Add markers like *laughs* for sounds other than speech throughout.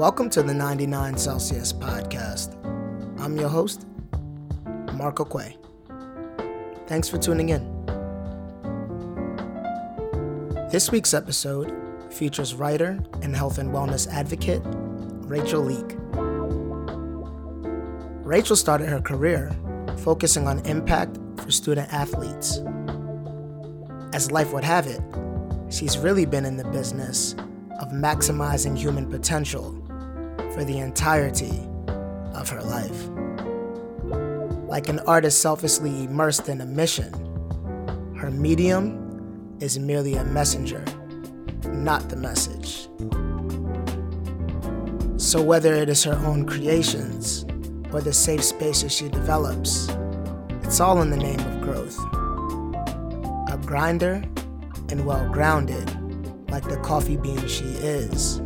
Welcome to the 99 Celsius podcast. I'm your host, Marco Quay. Thanks for tuning in. This week's episode features writer and health and wellness advocate Rachel Leak. Rachel started her career focusing on impact for student athletes. As life would have it, she's really been in the business of maximizing human potential for the entirety of her life. Like an artist selflessly immersed in a mission, her medium is merely a messenger, not the message. So, whether it is her own creations or the safe spaces she develops, it's all in the name of growth. A grinder and well grounded, like the coffee bean she is.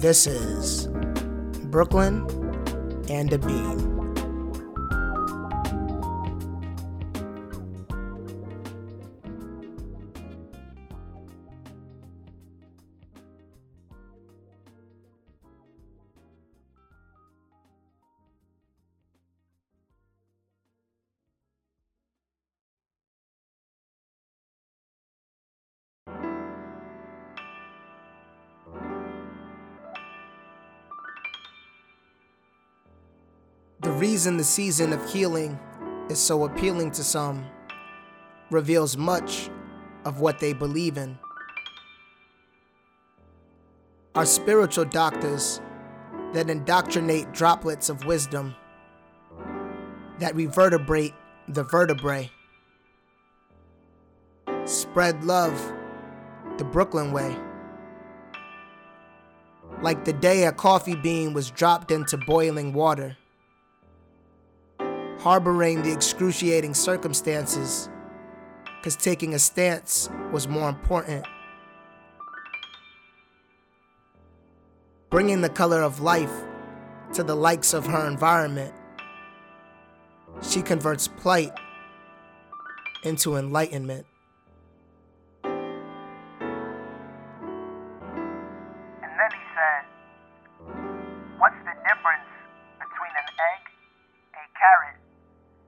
This is Brooklyn and a Bean. Reason the season of healing is so appealing to some reveals much of what they believe in. Our spiritual doctors that indoctrinate droplets of wisdom that revertebrate the vertebrae. Spread love the Brooklyn way. Like the day a coffee bean was dropped into boiling water harboring the excruciating circumstances because taking a stance was more important. Bringing the color of life to the likes of her environment, she converts plight into enlightenment.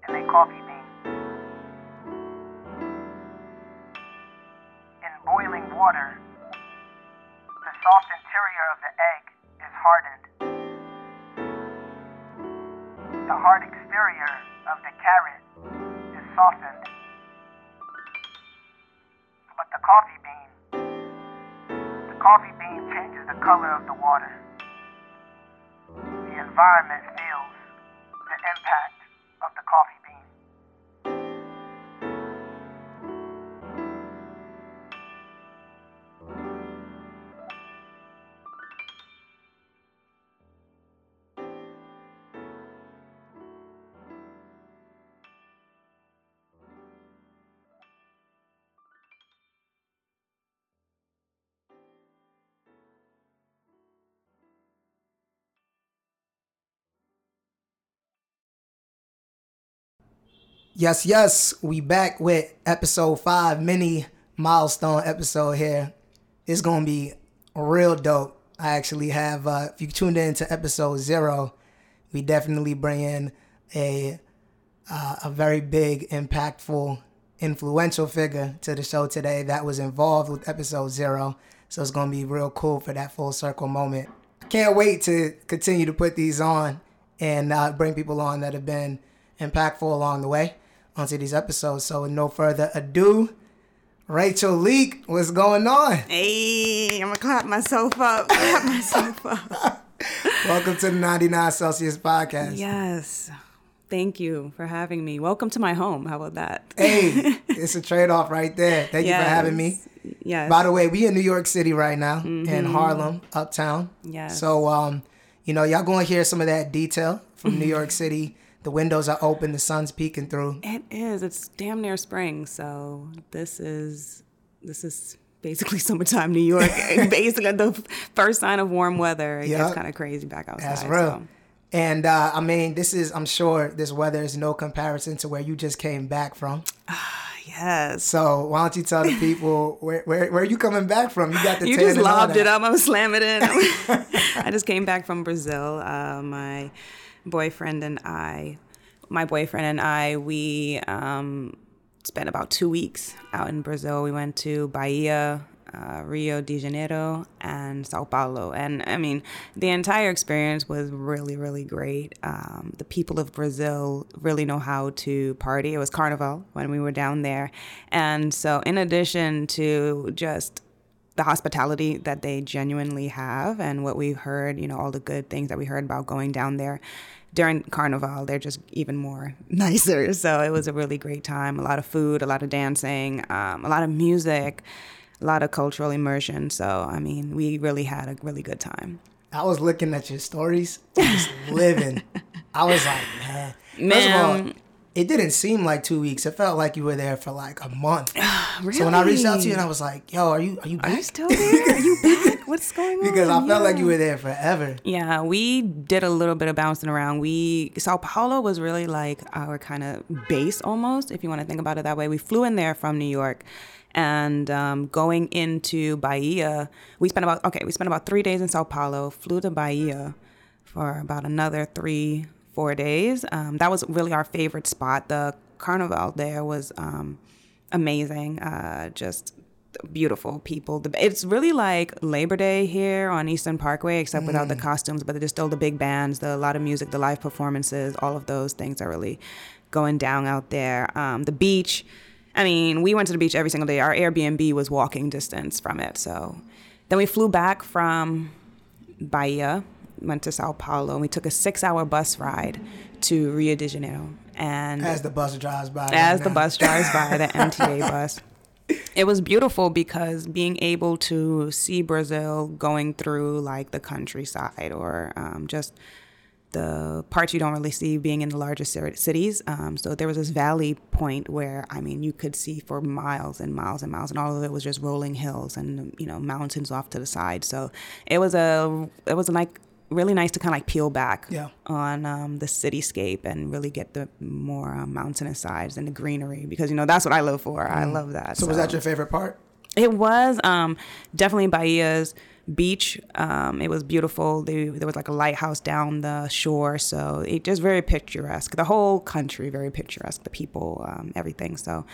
And a coffee bean? In boiling water, the soft interior of the egg is hardened. The hard exterior of the carrot is softened. But the coffee bean, the coffee bean changes the color of the water. The environment Yes, yes, we back with episode five, mini milestone episode here. It's gonna be real dope. I actually have, uh, if you tuned in to episode zero, we definitely bring in a uh, a very big, impactful, influential figure to the show today that was involved with episode zero. So it's gonna be real cool for that full circle moment. I can't wait to continue to put these on and uh, bring people on that have been impactful along the way onto these episodes. So with no further ado, Rachel Leak, what's going on? Hey, I'm gonna clap myself up. Clap myself up. *laughs* Welcome to the 99 Celsius podcast. Yes. Thank you for having me. Welcome to my home. How about that? Hey, *laughs* it's a trade off right there. Thank you for having me. Yes. By the way, we in New York City right now in Harlem, uptown. Yes. So um, you know, y'all gonna hear some of that detail from New York *laughs* City. The windows are open, the sun's peeking through. it is. It's damn near spring, so this is this is basically *laughs* summertime New York. *laughs* basically the first sign of warm weather. It Yep. gets kind of crazy back outside. That's real. so. And uh, I mean, this is I'm sure this weather is no comparison to where you just came back from. Ah, yes. So why don't you tell the people *laughs* where where, where are you coming back from? You got the You just lobbed it up. I'm gonna slam it in. I just came back from Brazil. Uh, my boyfriend and I, my boyfriend and I, we um, spent about two weeks out in Brazil. We went to Bahia, uh, Rio de Janeiro, and Sao Paulo. And I mean, the entire experience was really, really great. Um, the people of Brazil really know how to party. It was Carnival when we were down there. And so, in addition to just the hospitality that they genuinely have and what we heard, you know, all the good things that we heard about going down there during Carnival, they're just even more *laughs* nicer. So it was a really great time. A lot of food, a lot of dancing, um, a lot of music, a lot of cultural immersion. So, I mean, we really had a really good time. I was looking at your stories, just *laughs* living. I was like, man. First of all, it didn't seem like two weeks. It felt like you were there for like a month. *sighs* really? So when I reached out to you and I was like, yo, are you are you back? Are you still there? Are you *laughs* back? What's going on? because I felt like you were there forever. Yeah, we did a little bit of bouncing around. We Sao Paulo was really like our kind of base almost, if you want to think about it that way. We flew in there from New York, and um, going into Bahia, we spent about okay, we spent about three days in Sao Paulo. Flew to Bahia for about another three four days. Um, that was really our favorite spot. The carnival there was um, amazing. Uh, just beautiful people. It's really like Labor Day here on Eastern Parkway, except without the costumes. But there's still the big bands, the a lot of music, the live performances. All of those things are really going down out there. Um, the beach. I mean, we went to the beach every single day. Our Airbnb was walking distance from it. So then we flew back from Bahia, went to Sao Paulo, and we took a six-hour bus ride to Rio de Janeiro. And As the bus drives by. as right the bus drives by, the *laughs* MTA bus. It was beautiful because being able to see Brazil going through like the countryside or um, just the parts you don't really see being in the larger cities. Um, so there was this valley point where I mean you could see for miles and miles and miles, and all of it was just rolling hills and you know mountains off to the side. So it was a it was like really nice to kind of like peel back Yeah. on um, the cityscape and really get the more uh, mountainous sides and the greenery because you know that's what I live for. I love that. Mm. So was that your favorite part? It was um, definitely Bahia's beach. Um, it was beautiful. There, there was like a lighthouse down the shore, so it just very picturesque. The whole country very picturesque. The people, um, everything. So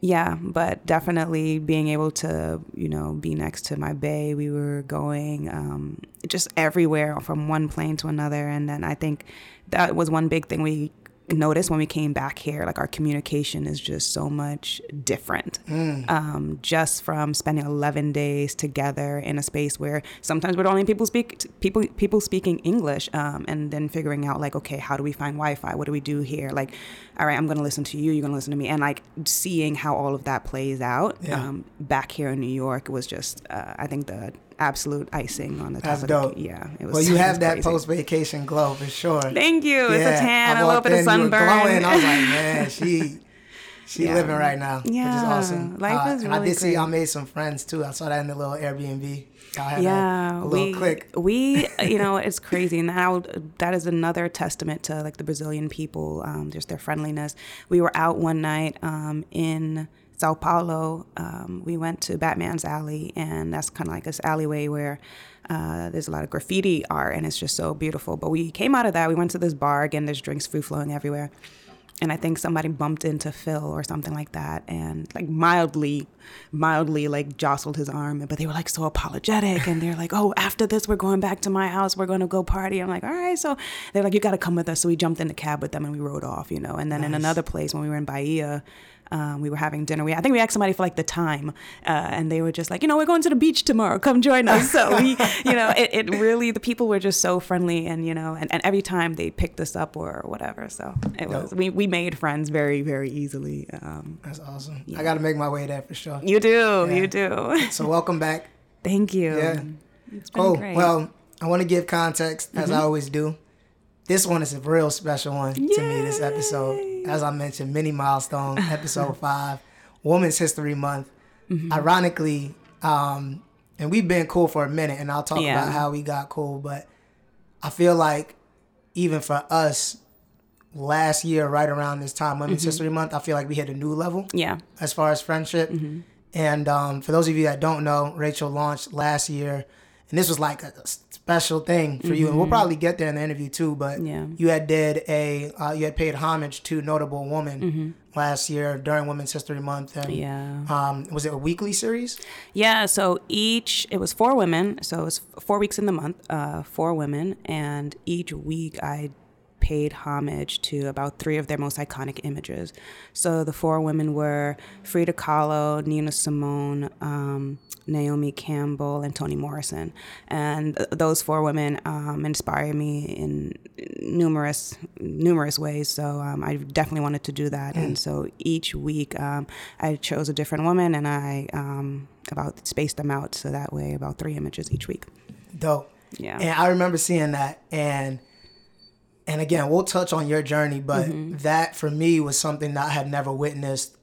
yeah, but definitely being able to you know be next to my bay. We were going um, just everywhere from one plane to another, and then I think that was one big thing we noticed when we came back here like our communication is just so much different um, just from spending 11 days together in a space where sometimes we're the only people speak people people speaking english um, and then figuring out like okay how do we find wi-fi? What do we do here? Like all right i'm gonna listen to you you're gonna listen to me. And like seeing how all of that plays out Yeah. um, back here in new york was just uh, i think the absolute icing on the top That's of dope. the yeah it was Well, you have that post vacation glow for sure. thank you it's a tan a little bit of in, you were sunburn glowing. I was like, *laughs* man, she she Yeah. living right now, yeah. which is awesome. Life Uh, is and I really did see. I made some friends too. I saw that in the little Airbnb. A- yeah a, little we click. we *laughs* you know it's crazy and now that is another testament to like the brazilian people um, just their friendliness we were out one night um, in sao paulo um, we went to batman's alley and that's kind of like this alleyway where uh, there's a lot of graffiti art and it's just so beautiful but we came out of that we went to this bar again there's drinks free flowing everywhere and I think somebody bumped into Phil or something like that, and like mildly, mildly like jostled his arm. But they were like so apologetic, and they're like, "Oh, after this, we're going back to my house. We're going to go party." I'm like, "All right." So they're like, "You got to come with us." So we jumped in the cab with them and we rode off, you know. And then in another place when we were in Bahia. Um, we were having dinner. We, I think we asked somebody for like the time, uh, and they were just like, you know, we're going to the beach tomorrow. Come join us. So we, you know, it, it really the people were just so friendly, and you know, and, and every time they picked us up or whatever. So it was we, we made friends very very easily. Um, That's awesome. I got to make my way there for sure. you do, Yeah. you do. So welcome back. Thank you. Yeah. Oh great. well, I want to give context as I always do. This one is a real special one to me. This episode, as I mentioned, mini milestone, *laughs* episode five, Women's History Month. Ironically, um, and we've been cool for a minute, and I'll talk Yeah. about how we got cool. But I feel like even for us, last year, right around this time, Women's History Month, I feel like we hit a new level yeah, as far as friendship. And um, for those of you that don't know, Rachel launched last year, and this was like a special thing for you, and we'll probably get there in the interview too. But Mm-hmm. Yeah. you had did a uh, you had paid homage to notable woman Mm-hmm. last year during Women's History Month, and Yeah. um, was it a weekly series? Yeah, so each it was four women, so it was four weeks in the month, uh, four women, and each week I paid homage to about three of their most iconic images. So the four women were Frida Kahlo, Nina Simone, um, Naomi Campbell, and Toni Morrison, and th- those four women um, inspire me in numerous numerous ways. So um, I definitely wanted to do that, and so each week um, I chose a different woman, and I um, about spaced them out so that way about three images each week. Dope. Yeah. And I remember seeing that and and again, we'll touch on your journey, but Mm-hmm. that for me was something that I had never witnessed,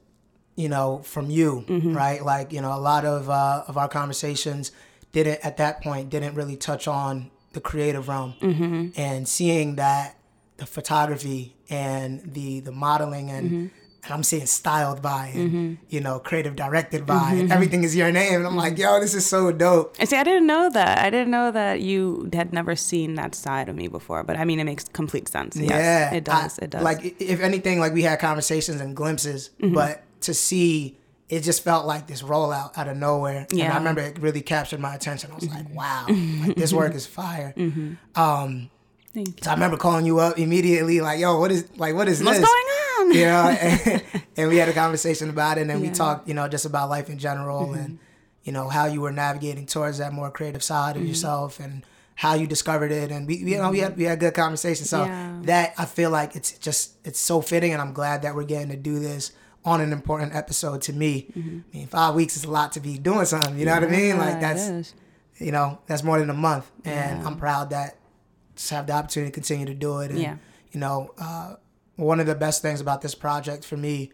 you know, from you, Mm-hmm. right? Like, you know, a lot of uh, of our conversations didn't at that point didn't really touch on the creative realm. Mm-hmm. And seeing that the photography and the the modeling and Mm-hmm. And I'm seeing styled by and you know creative directed by and everything is your name and I'm like yo this is so dope And see, I didn't know that. I didn't know that you had never seen that side of me before. But I mean, it makes complete sense. Yes, yeah, it does. I- it does. Like if anything, like we had conversations and glimpses, Mm-hmm. but to see it just felt like this rollout out of nowhere. yeah. And I Mm-hmm. remember it really captured my attention. I was like, wow, like, this work is fire. *laughs* Um, Thank you. so I remember calling you up immediately, like, yo, what is like what is this? What's this? going on? You *laughs* know, and, and we had a conversation about it, and then we Yeah. Mm-hmm. talked, you know, just about life in general, and you know how you were navigating towards that more creative side Mm-hmm. of yourself, and how you discovered it, and we, you know, we had we had a good conversation. So Yeah. that I feel like it's just it's so fitting, and I'm glad that we're getting to do this on an important episode to me. I mean, five weeks is a lot to be doing something. You know what I mean? Like Mm-hmm. Yeah, that's you know that's more than a month, and Yeah. I'm proud that just have the opportunity to continue to do it. And, Yeah. You know, uh, one of the best things about this project for me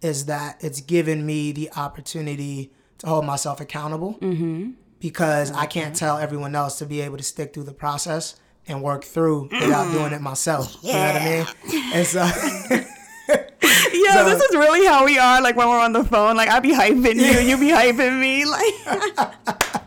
is that it's given me the opportunity to hold myself accountable Mm-hmm. because I can't tell everyone else to be able to stick through the process and work through without doing it myself. You know what I mean? And so, *laughs* *laughs* Yeah, So- this is really how we are. Like when we're on the phone, like I be hyping you, you be hyping me. Like, *laughs*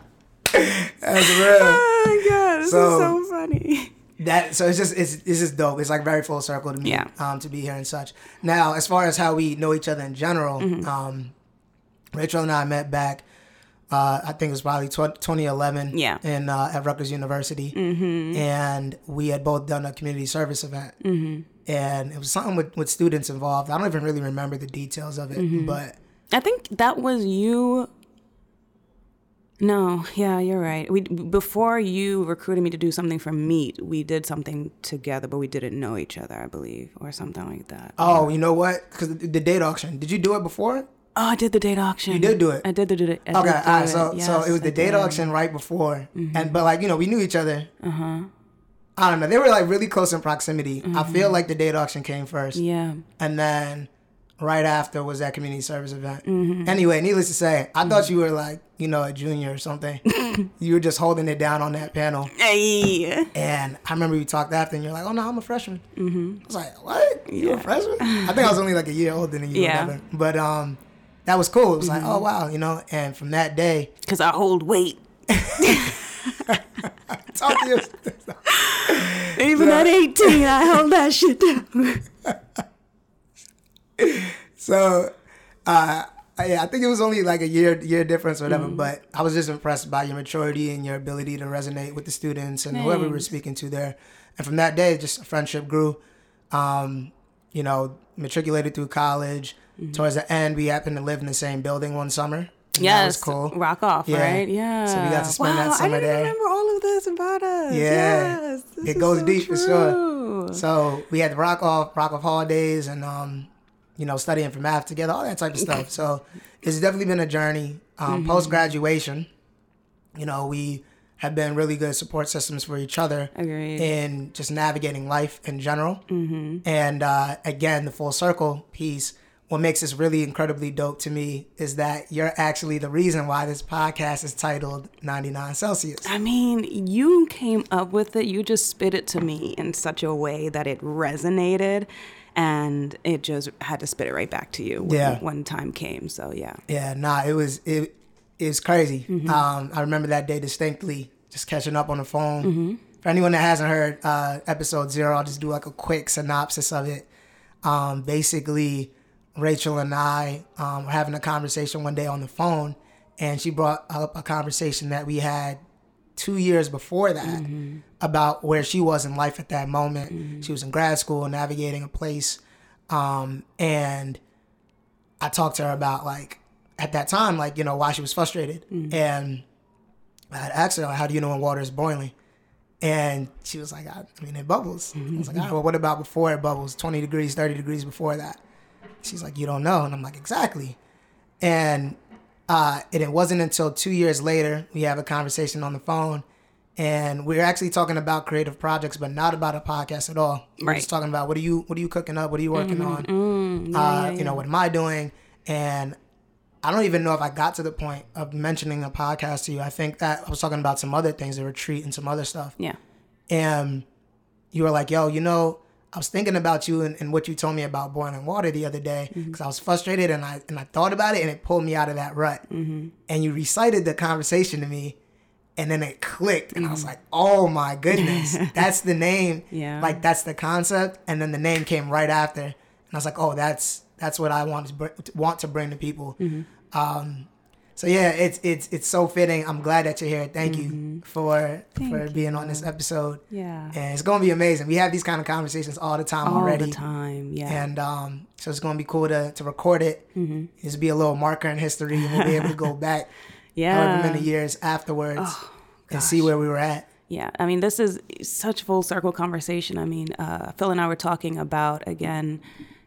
that's real. oh my god, this So- is so funny. That so it's just it's it's just dope. It's like very full circle to me Yeah. um to be here and such. Now, as far as how we know each other in general, Mm-hmm. um Rachel and I met back uh, I think it was probably tw- 2011 Yeah. in uh, at Rutgers University, mm-hmm. and we had both done a community service event, mm-hmm. and it was something with, with students involved. I don't even really remember the details of it, Mm-hmm. but I think that was you. No, yeah, you're right. We before you recruited me to do something for Meet, we did something together, but we didn't know each other, I believe, or something like that. oh, you know what? Because the, the date auction, did you do it before? Oh, I did the date auction. You did do it? I did the date. I Okay, did right. do So, it. so it was the I date did. Mm-hmm. auction right before, and but like you know, we knew each other. Uh huh. I don't know. They were like really close in proximity. I feel like the date auction came first, Mm-hmm. Yeah. and then right after was that community service event. Mm-hmm. Anyway, needless to say, I thought you were like you know a junior or something. *laughs* you were just holding it down on that panel, Hey. and I remember we talked after, and you're like, "Oh no, I'm a freshman." Mm-hmm. I was like, "What? You're a freshman?" I think I was only like a year older than you. Yeah. But um, that was cool. It was like, "Oh wow," you know. And from that day. *laughs* Because I hold weight. *laughs* Talk to you. Even at 18, I held that shit down. *laughs* So, uh, yeah, I think it was only like a year year difference or whatever. But I was just impressed by your maturity and your ability to resonate with the students and whoever we were speaking to there. And from that day, just a friendship grew. Um, you know, matriculated through college. Towards the end, we happened to live in the same building one summer. and Yes. that was cool. Rock off, Yeah. right? Yeah. So we got to spend that Wow, summer I didn't there. remember all of this about us. Yeah. Yes, this It is goes so deep for sure. So we had the rock off, rock off holidays, and um, you know, studying for math together, all that type of stuff. *laughs* So it's definitely been a journey. Um, Mm-hmm. Post graduation, you know, we have been really good support systems for each other Agreed. in just navigating life in general. Mm-hmm. And uh, again, the full circle piece. What makes this really incredibly dope to me is that you're actually the reason why this podcast is titled 99 Celsius. I mean, you came up with it. You just spit it to me in such a way that it resonated, and it just had to spit it right back to you when, Yeah. when time came. So yeah, Yeah, nah, it was it it was crazy. Mm-hmm. Um, I remember that day distinctly, just catching up on the phone. For anyone that hasn't heard uh, episode zero, I'll just do like a quick synopsis of it. Um, basically, Rachel and I um, were having a conversation one day on the phone, and she brought up a conversation that we had two years before that mm-hmm. about where she was in life at that moment. Mm-hmm. She was in grad school, navigating a place, um, and I talked to her about like at that time, like you know why she was frustrated, mm-hmm. and I had asked her, like, "How do you know when water is boiling?" And she was like, I, I mean, it bubbles. I was like, all right, well, what about before it bubbles? 20 degrees, 30 degrees before that. She's like, you don't know. And I'm like, exactly. And, uh, and it wasn't until two years later, we have a conversation on the phone. And we are actually talking about creative projects, but not about a podcast at all. We're just talking about what are you, what are you cooking up? What are you working on? Mm, yeah, uh, yeah, You know, what am I doing? And I don't even know if I got to the point of mentioning a podcast to you. I think that I was talking about some other things, the retreat and some other stuff Yeah. and you were like, "Yo, you know, I was thinking about you and, and what you told me about boiling water the other day mm-hmm. because I was frustrated and I and I thought about it and it pulled me out of that rut." Mm-hmm. And you recited the conversation to me, and then it clicked, and I was mm-hmm. like, "Oh my goodness, *laughs* that's the name! Yeah. like that's the concept." And then the name came right after, and I was like, "Oh, that's that's what I want to br- want to bring to people." Um, so yeah, it's it's it's so fitting. I'm glad that you're here. Thank you for for being on this episode. Yeah. And it's gonna be amazing. We have these kind of conversations all the time All already. All the time. Yeah. And um, so it's gonna be cool to, to record it. Mm-hmm. Just be a little marker in history, and we'll be able to go *laughs* back yeah. however many years afterwards and see where we were at. Yeah, I mean, this is such full circle conversation. I mean, uh, Phil and I were talking about again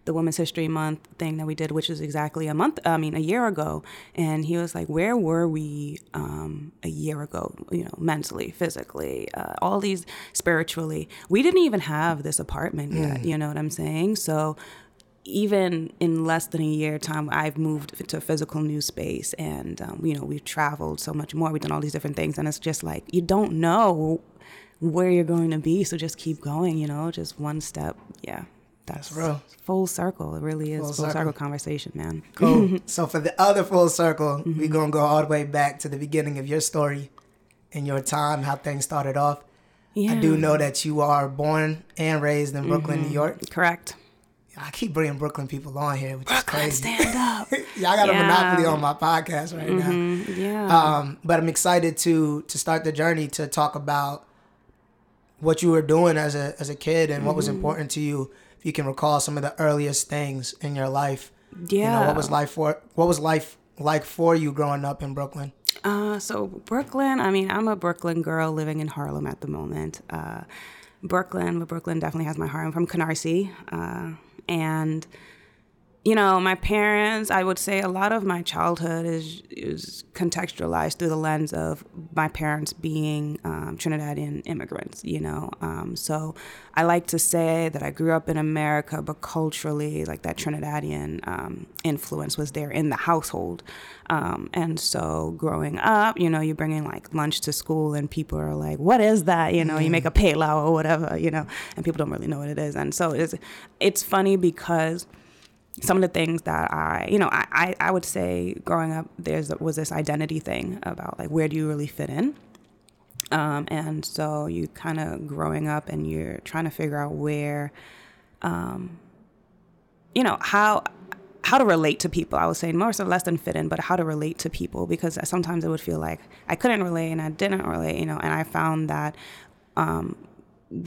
the Women's History Month thing that we did, which is exactly a month. I mean, a year ago, and he was like, "Where were we um, a year ago? You know, mentally, physically, uh, all these spiritually. We didn't even have this apartment yet. You know what I'm saying? So." even in less than a year time i've moved to a physical new space and um, you know we've traveled so much more we've done all these different things and it's just like you don't know where you're going to be so just keep going you know just one step yeah that's real. full circle it really is Full full, circle. circle. conversation man Cool. *laughs* so for the other full circle, Mm-hmm. we're gonna go all the way back to the beginning of your story and your time, how things started off. yeah I do know that you are born and raised in Brooklyn, Mm-hmm. New York. correct I keep bringing Brooklyn people on here, which is crazy. stand up *laughs* Y'all got a monopoly on my podcast right now. Mhm. yeah Um, but I'm excited to to start the journey to talk about what you were doing as a as a kid and what was Mm-hmm. important to you. If you can recall some of the earliest things in your life, yeah you know, what was life for what was life like for you growing up in Brooklyn? Uh, so Brooklyn, I mean, I'm a Brooklyn girl living in Harlem at the moment. Uh, Brooklyn, but Brooklyn definitely has my heart. I'm from Canarsie. Uh, and, you know, my parents, I would say a lot of my childhood is, is contextualized through the lens of my parents being um, Trinidadian immigrants, you know. Um, so I like to say that I grew up in America, but culturally, like that Trinidadian um, influence was there in the household. Um, and so growing up, you know, you're bringing like lunch to school and people are like, what is that? You know, you make a pelau or whatever, you know, and people don't really know what it is. And so it's, it's funny because some of the things that I, you know, I, I, I would say growing up, there's was this identity thing about like where do you really fit in, um, and so you kind of growing up and you're trying to figure out where, um, you know, how how to relate to people. I was saying more so less than fit in, but how to relate to people because sometimes it would feel like I couldn't relate and I didn't relate, you know, and I found that. Um,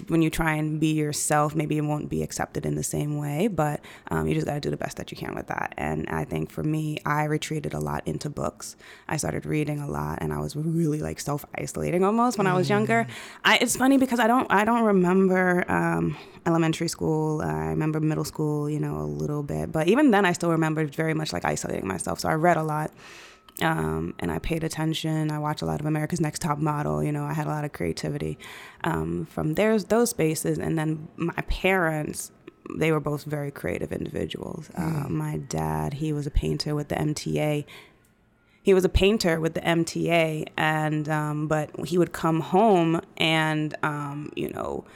when you try and be yourself, maybe it won't be accepted in the same way, but um, you just got to do the best that you can with that. And I think for me, I retreated a lot into books. I started reading a lot, and I was really like self isolating almost when I was younger. I, it's funny because I don't I don't remember um, elementary school. I remember middle school, you know, a little bit, but even then, I still remember very much like isolating myself. So I read a lot um, and I paid attention. I watched a lot of America's Next Top Model. You know, I had a lot of creativity um, from there's those spaces, and then my parents. They were both very creative individuals. Uh, my dad, he was a painter with the MTA. He was a painter with the MTA, and um, but he would come home and um, you know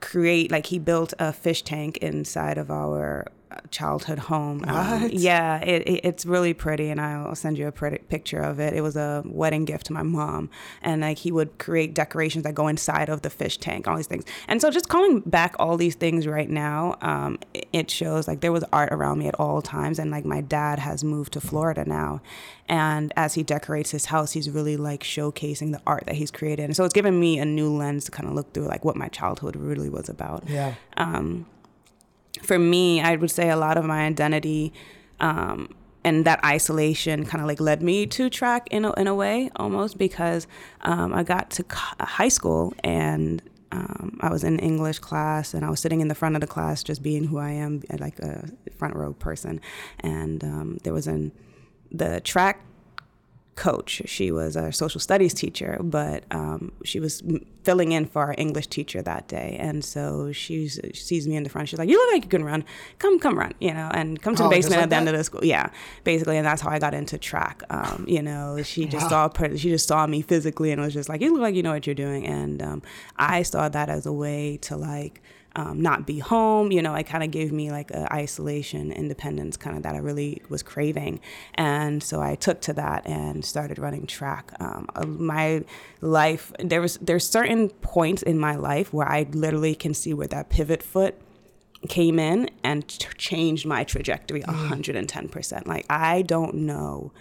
create like he built a fish tank inside of our childhood home. Um, yeah, it, it, it's really pretty, and I'll send you a pretty picture of it. It was a wedding gift to my mom, and like he would create decorations that go inside of the fish tank, all these things. And so, just calling back all these things right now, um, it- it shows like there was art around me at all times, and like my dad has moved to Florida now, and as he decorates his house, he's really like showcasing the art that he's created. And so, it's given me a new lens to kind of look through like what my childhood really was about Yeah. For me, I would say a lot of my identity um, and that isolation kind of like led me to track in a, in a way almost because um, I got to co- high school and um, I was in English class and I was sitting in the front of the class just being who I am, like a front row person. And um, there was an the track coach. She was a social studies teacher, but um, she was filling in for our English teacher that day. And so she's, she sees me in the front. She's like, "You look like you can run. Come, come run. You know, and come to the Oh, basement like at the end of the school. Yeah, basically. And that's how I got into track. Um, you know, she just saw per- she just saw me physically and was just like, "You look like you know what you're doing." And um, I saw that as a way to like um, not be home. You know, it kind of gave me like a isolation, independence kind of that I really was craving. And so I took to that and started running track. Um, my life, there was there's certain points in my life where I literally can see where that pivot foot came in and t- changed my trajectory 110%. Like I don't know.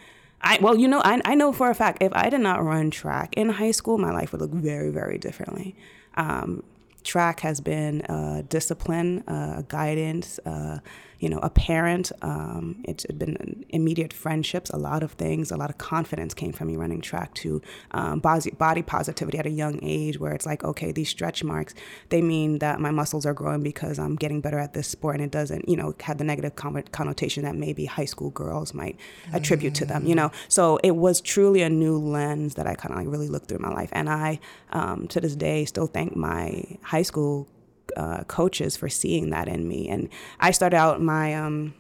I well, you know, I I know for a fact if I did not run track in high school, my life would look very very differently. Um, track has been a discipline, uh, guidance, uh, you know, a parent. Um, it's been immediate friendships, a lot of things, a lot of confidence came from me running track to um, body, body positivity at a young age where it's like, okay, these stretch marks, they mean that my muscles are growing because I'm getting better at this sport and it doesn't, you know, have the negative con- connotation that maybe high school girls might attribute to them, you know? So it was truly a new lens that I kind of like really looked through my life. And I, um, to this day, still thank my high school uh, coaches for seeing that in me. And I started out my um,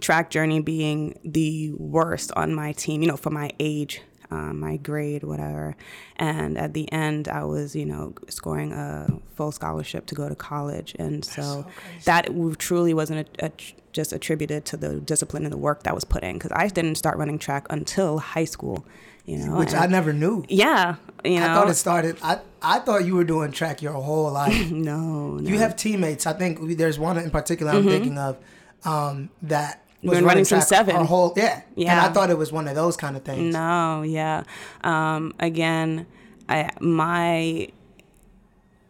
track journey being the worst on my team, you know, for my age, um, my grade, whatever. And at the end, I was, you know, scoring a full scholarship to go to college. And so, that truly wasn't a, a, just attributed to the discipline and the work that was put in because I didn't start running track until high school, you know. Which and- I never knew. yeah, you know. I thought it started. I I thought you were doing track your whole life. no, *laughs* no. you have teammates. I think there's one in particular I'm thinking of um, that was Been running since track seven. Our whole yeah. And Yeah. I thought it was one of those kind of things. No, yeah. Um, again, I my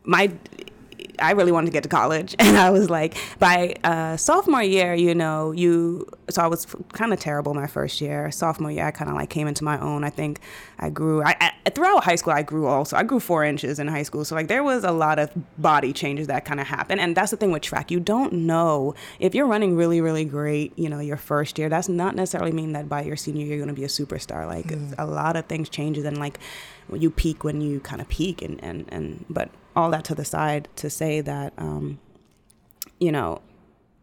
my I really wanted to get to college, *laughs* and I was like, by uh, sophomore year, you know, you. So I was kind of terrible my first year. Sophomore year, I kind of like came into my own. I think I grew. I, I throughout high school, I grew also. I grew four inches in high school, so like there was a lot of body changes that kind of happened. And that's the thing with track. You don't know if you're running really, really great. You know, your first year. That's not necessarily mean that by your senior year you're going to be a superstar. Like a lot of things changes, and like you peak when you kind of peak, and and and but all that to the side to say that, um, you know,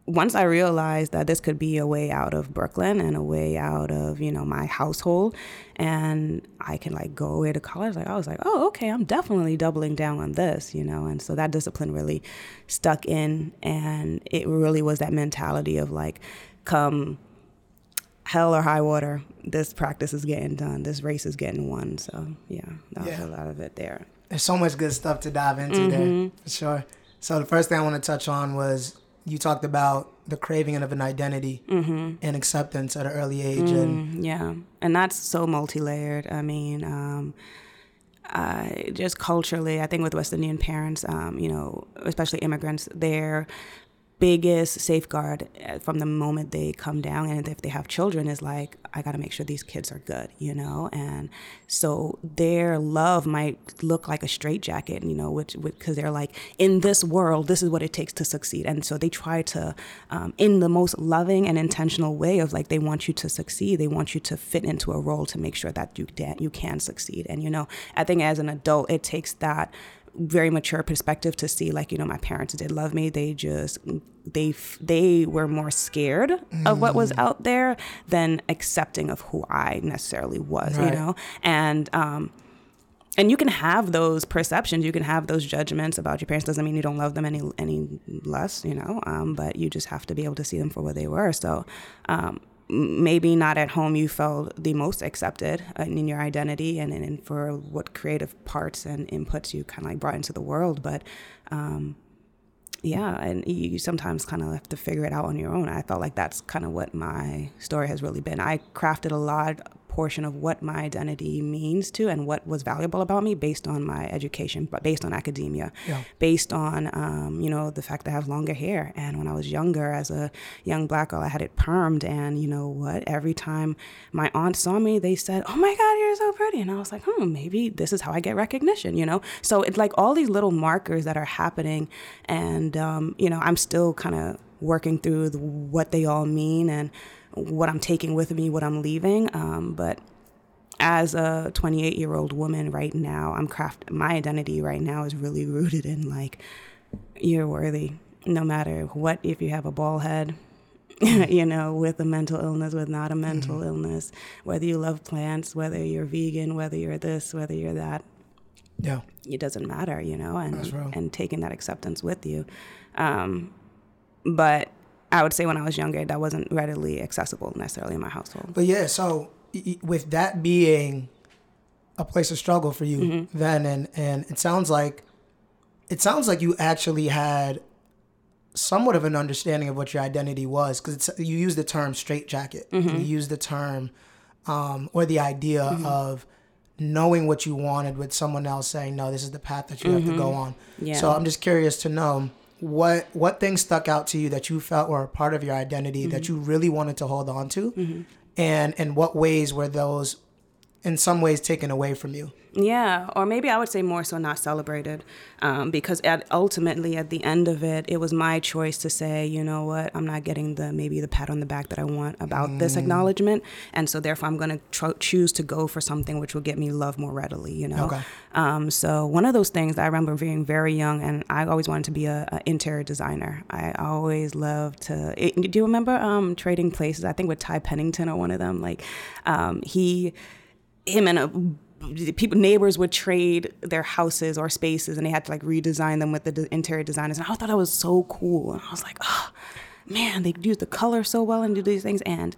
once I realized that this could be a way out of Brooklyn and a way out of, you know, my household and I can like go away to college, like I was like, oh, okay, I'm definitely doubling down on this, you know, and so that discipline really stuck in and it really was that mentality of like, come hell or high water, this practice is getting done, this race is getting won. So yeah, that was a lot of it there. There's so much good stuff to dive into Mm-hmm. there for sure. So the first thing I want to touch on was you talked about the craving of an identity Mm-hmm. and acceptance at an early age, and Yeah, and that's so multi-layered. I mean, um, I just culturally, I think with West Indian parents, um, you know, especially immigrants, their biggest safeguard uh, from the moment they come down and if they have children is like i got to make sure these kids are good you know? And so their love might look like a straitjacket you know which because they're like in this world this is what it takes to succeed. And so they try to um, in the most loving and intentional way of like they want you to succeed. They want you to fit into a role to make sure that you you can succeed. And you know i think as an adult it takes that very mature perspective to see like you know my parents did love me they just they they were more scared of what was out there than accepting of who I necessarily was you know? And um and you can have those perceptions you can have those judgments about your parents doesn't mean you don't love them any any less you know um, but you just have to be able to see them for what they were. So um, maybe not at home you felt the most accepted in your identity and, and for what creative parts and inputs you kind of like brought into the world but um, yeah and you sometimes kind of have to figure it out on your own. I felt like that's kind of what my story has really been. I crafted a lot portion of what my identity means to and what was valuable about me based on my education, but based on academia, yeah. based on um, you know the fact that I have longer hair. And when I was younger, as a young black girl, I had it permed, and you know what? Every time my aunt saw me, they said, "Oh my God, you're so pretty," and I was like, "Hmm, maybe this is how I get recognition," you know. So it's like all these little markers that are happening, and um, you know, I'm still kind of working through the, what they all mean and what I'm taking with me, what I'm leaving. Um, but as a 28 year old woman right now, I'm craft. My identity right now is really rooted in like you're worthy, no matter what. If you have a bald head, *laughs* you know, with a mental illness, with not a mental mm-hmm. illness, whether you love plants, whether you're vegan, whether you're this, whether you're that. Yeah, it doesn't matter, you know, and and taking that acceptance with you. Um, but I would say when I was younger, that wasn't readily accessible necessarily in my household. But yeah, so with that being a place of struggle for you mm-hmm. then, and and it sounds like it sounds like you actually had somewhat of an understanding of what your identity was because you use the term straitjacket, mm-hmm. you use the term um, or the idea mm-hmm. of knowing what you wanted with someone else saying no this is the path that you have to go mm-hmm. on yeah. so i'm just curious to know what what things stuck out to you that you felt were a part of your identity mm-hmm. that you really wanted to hold on to mm-hmm. and and what ways were those in some ways taken away from you yeah, or maybe I would say more so not celebrated, um, because at, ultimately at the end of it, it was my choice to say, you know what, I'm not getting the maybe the pat on the back that I want about mm. this acknowledgement, and so therefore I'm going to tr- choose to go for something which will get me love more readily, you know. Okay. Um, so one of those things I remember being very young, and I always wanted to be a, a interior designer. I always loved to. It, do you remember um, Trading Places? I think with Ty Pennington or one of them, like um, he him and a people neighbors would trade their houses or spaces and they had to like redesign them with the interior designers and i thought that was so cool and i was like oh man they use the color so well and do these things and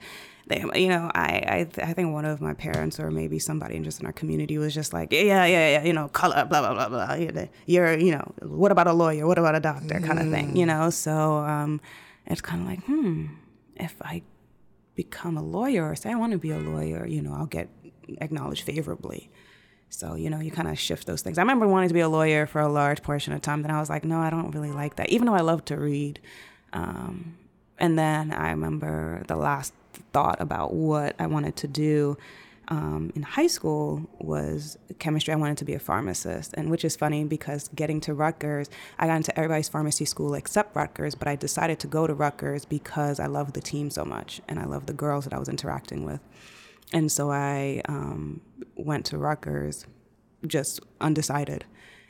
they, you know, I, I, I think one of my parents or maybe somebody just in our community was just like, yeah, yeah, yeah, you know, color, blah, blah, blah, blah. You're, you know, what about a lawyer? What about a doctor? Kind of thing, you know? So um, it's kind of like, hmm, if I become a lawyer or say I want to be a lawyer, you know, I'll get acknowledged favorably. So, you know, you kind of shift those things. I remember wanting to be a lawyer for a large portion of time. Then I was like, no, I don't really like that, even though I love to read. Um, and then I remember the last thought about what I wanted to do um, in high school was chemistry. I wanted to be a pharmacist, and which is funny because getting to Rutgers, I got into everybody's pharmacy school except Rutgers, but I decided to go to Rutgers because I love the team so much and I love the girls that I was interacting with. And so I um, went to Rutgers just undecided.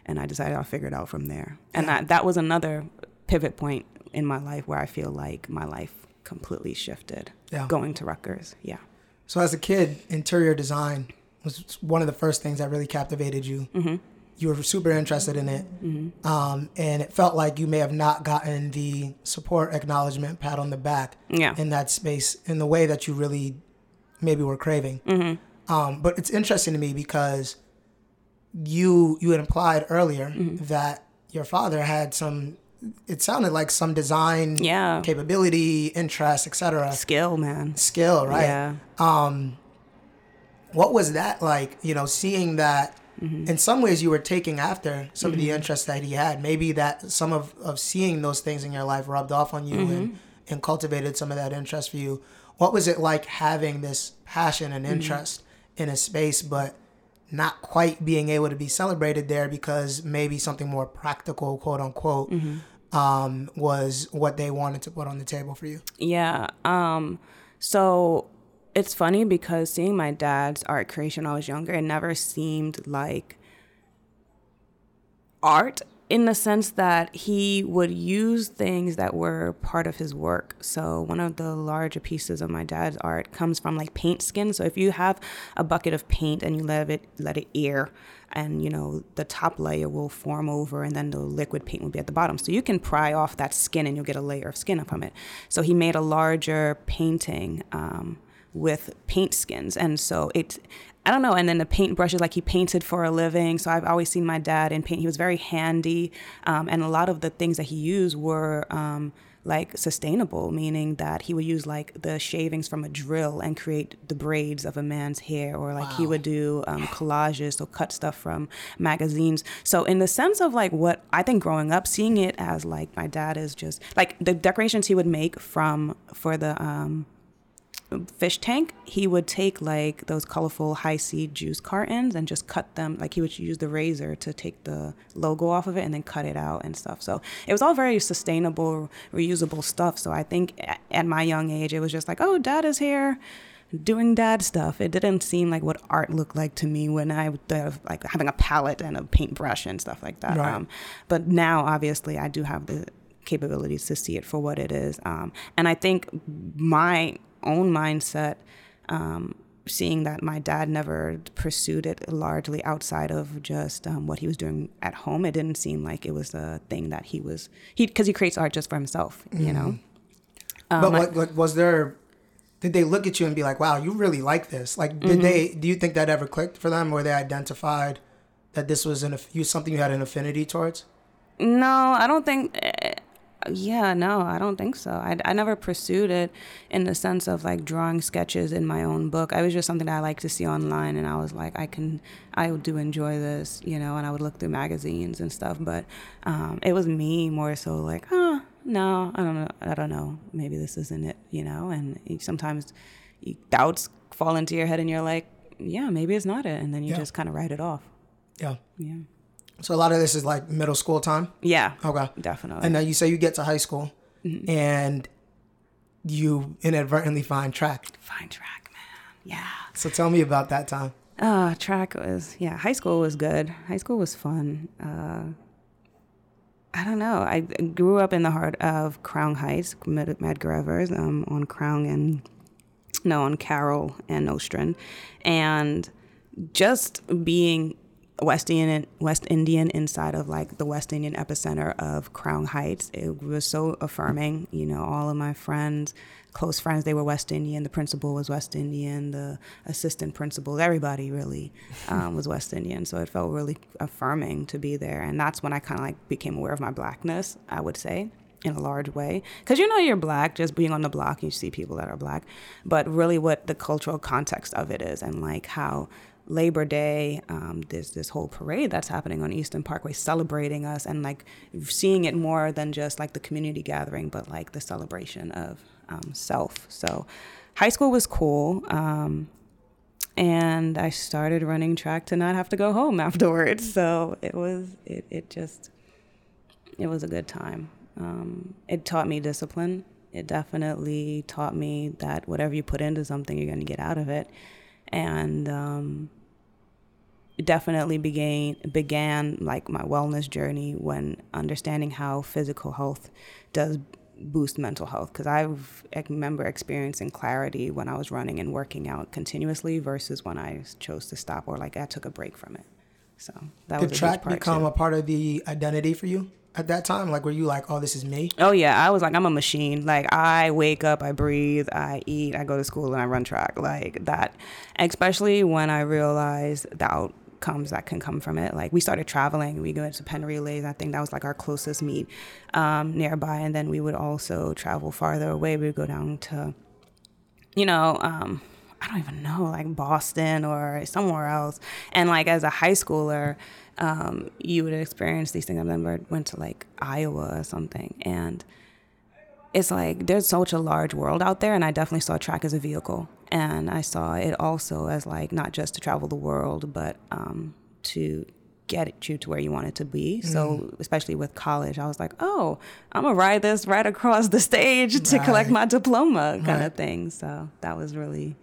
And I decided I'll figure it out from there. And yeah. that, that was another pivot point in my life where I feel like my life completely shifted yeah. going to Rutgers. Yeah. So as a kid, interior design was one of the first things that really captivated you. Mm-hmm. You were super interested in it, mm-hmm. um, and it felt like you may have not gotten the support, acknowledgement, pat on the back yeah. in that space in the way that you really maybe we're craving. Mm-hmm. Um, but it's interesting to me because you you had implied earlier mm-hmm. that your father had some it sounded like some design yeah. capability interest etc skill man skill right yeah um what was that like you know seeing that mm-hmm. in some ways you were taking after some of the mm-hmm. interests that he had maybe that some of of seeing those things in your life rubbed off on you and mm-hmm. and cultivated some of that interest for you what was it like having this passion and mm-hmm. interest mm-hmm. in a space, but not quite being able to be celebrated there because maybe something more practical, quote unquote, mm-hmm. um, was what they wanted to put on the table for you? Yeah. Um, so it's funny because seeing my dad's art creation when I was younger, it never seemed like art in the sense that he would use things that were part of his work. So one of the larger pieces of my dad's art comes from like paint skin. So if you have a bucket of paint and you let it let it air, and you know the top layer will form over, and then the liquid paint will be at the bottom. So you can pry off that skin, and you'll get a layer of skin from it. So he made a larger painting. Um, with paint skins and so it I don't know. And then the paint brushes, like he painted for a living. So I've always seen my dad in paint. He was very handy. Um, and a lot of the things that he used were um, like sustainable, meaning that he would use like the shavings from a drill and create the braids of a man's hair, or like wow. he would do um, collages, so cut stuff from magazines. So, in the sense of like what I think growing up, seeing it as like my dad is just like the decorations he would make from for the, um, fish tank, he would take like those colorful Hi-C juice cartons and just cut them. Like he would use the razor to take the logo off of it and then cut it out and stuff. So it was all very sustainable, reusable stuff. So I think at my young age, it was just like, oh, dad is here doing dad stuff. It didn't seem like what art looked like to me when I was like having a palette and a paintbrush and stuff like that. Right. Um, but now, obviously, I do have the capabilities to see it for what it is. Um, and I think my own mindset, um, seeing that my dad never pursued it largely outside of just um, what he was doing at home, it didn't seem like it was a thing that he was he because he creates art just for himself, you mm-hmm. know. Um, but what, what, was there? Did they look at you and be like, "Wow, you really like this"? Like, did mm-hmm. they? Do you think that ever clicked for them, or they identified that this was an you something you had an affinity towards? No, I don't think. Yeah, no, I don't think so. I, I never pursued it in the sense of like drawing sketches in my own book. I was just something that I like to see online, and I was like, I can, I do enjoy this, you know, and I would look through magazines and stuff. But um, it was me more so like, oh, no, I don't know, I don't know, maybe this isn't it, you know. And sometimes doubts fall into your head, and you're like, yeah, maybe it's not it, and then you yeah. just kind of write it off. Yeah. Yeah. So a lot of this is like middle school time. Yeah. Okay. Definitely. And then you say you get to high school, mm-hmm. and you inadvertently find track. Find track, man. Yeah. So tell me about that time. Uh, track was yeah. High school was good. High school was fun. Uh, I don't know. I grew up in the heart of Crown Heights, Medgar Evers, um, on Crown and no, on Carroll and Nostrand, and just being West Indian, West Indian inside of like the West Indian epicenter of Crown Heights. It was so affirming. You know, all of my friends, close friends, they were West Indian. The principal was West Indian. The assistant principal, everybody really um, was West Indian. So it felt really affirming to be there. And that's when I kind of like became aware of my blackness. I would say in a large way because you know you're black just being on the block you see people that are black but really what the cultural context of it is and like how Labor Day, um, there's this whole parade that's happening on Eastern Parkway celebrating us and like seeing it more than just like the community gathering, but like the celebration of um, self. So high school was cool. Um, and I started running track to not have to go home *laughs* afterwards. So it was, it, it just, it was a good time. Um, it taught me discipline. It definitely taught me that whatever you put into something, you're going to get out of it. And um, definitely began began like my wellness journey when understanding how physical health does boost mental health because I remember experiencing clarity when I was running and working out continuously versus when I chose to stop or like I took a break from it. So that did was track become too. a part of the identity for you at that time? Like, were you like, "Oh, this is me"? Oh yeah, I was like, I'm a machine. Like, I wake up, I breathe, I eat, I go to school, and I run track. Like that, especially when I realized that outcomes that can come from it. Like we started traveling, we go to Penn Relays. I think that was like our closest meet um, nearby, and then we would also travel farther away. We would go down to, you know, um, I don't even know, like Boston or somewhere else. And like as a high schooler, um, you would experience these things. I remember went to like Iowa or something, and it's like there's such a large world out there, and I definitely saw track as a vehicle and I saw it also as like not just to travel the world, but um, to get you to where you wanted to be. Mm. So especially with college, I was like, oh, I'm gonna ride this right across the stage right. to collect my diploma, kind right. of thing. So that was really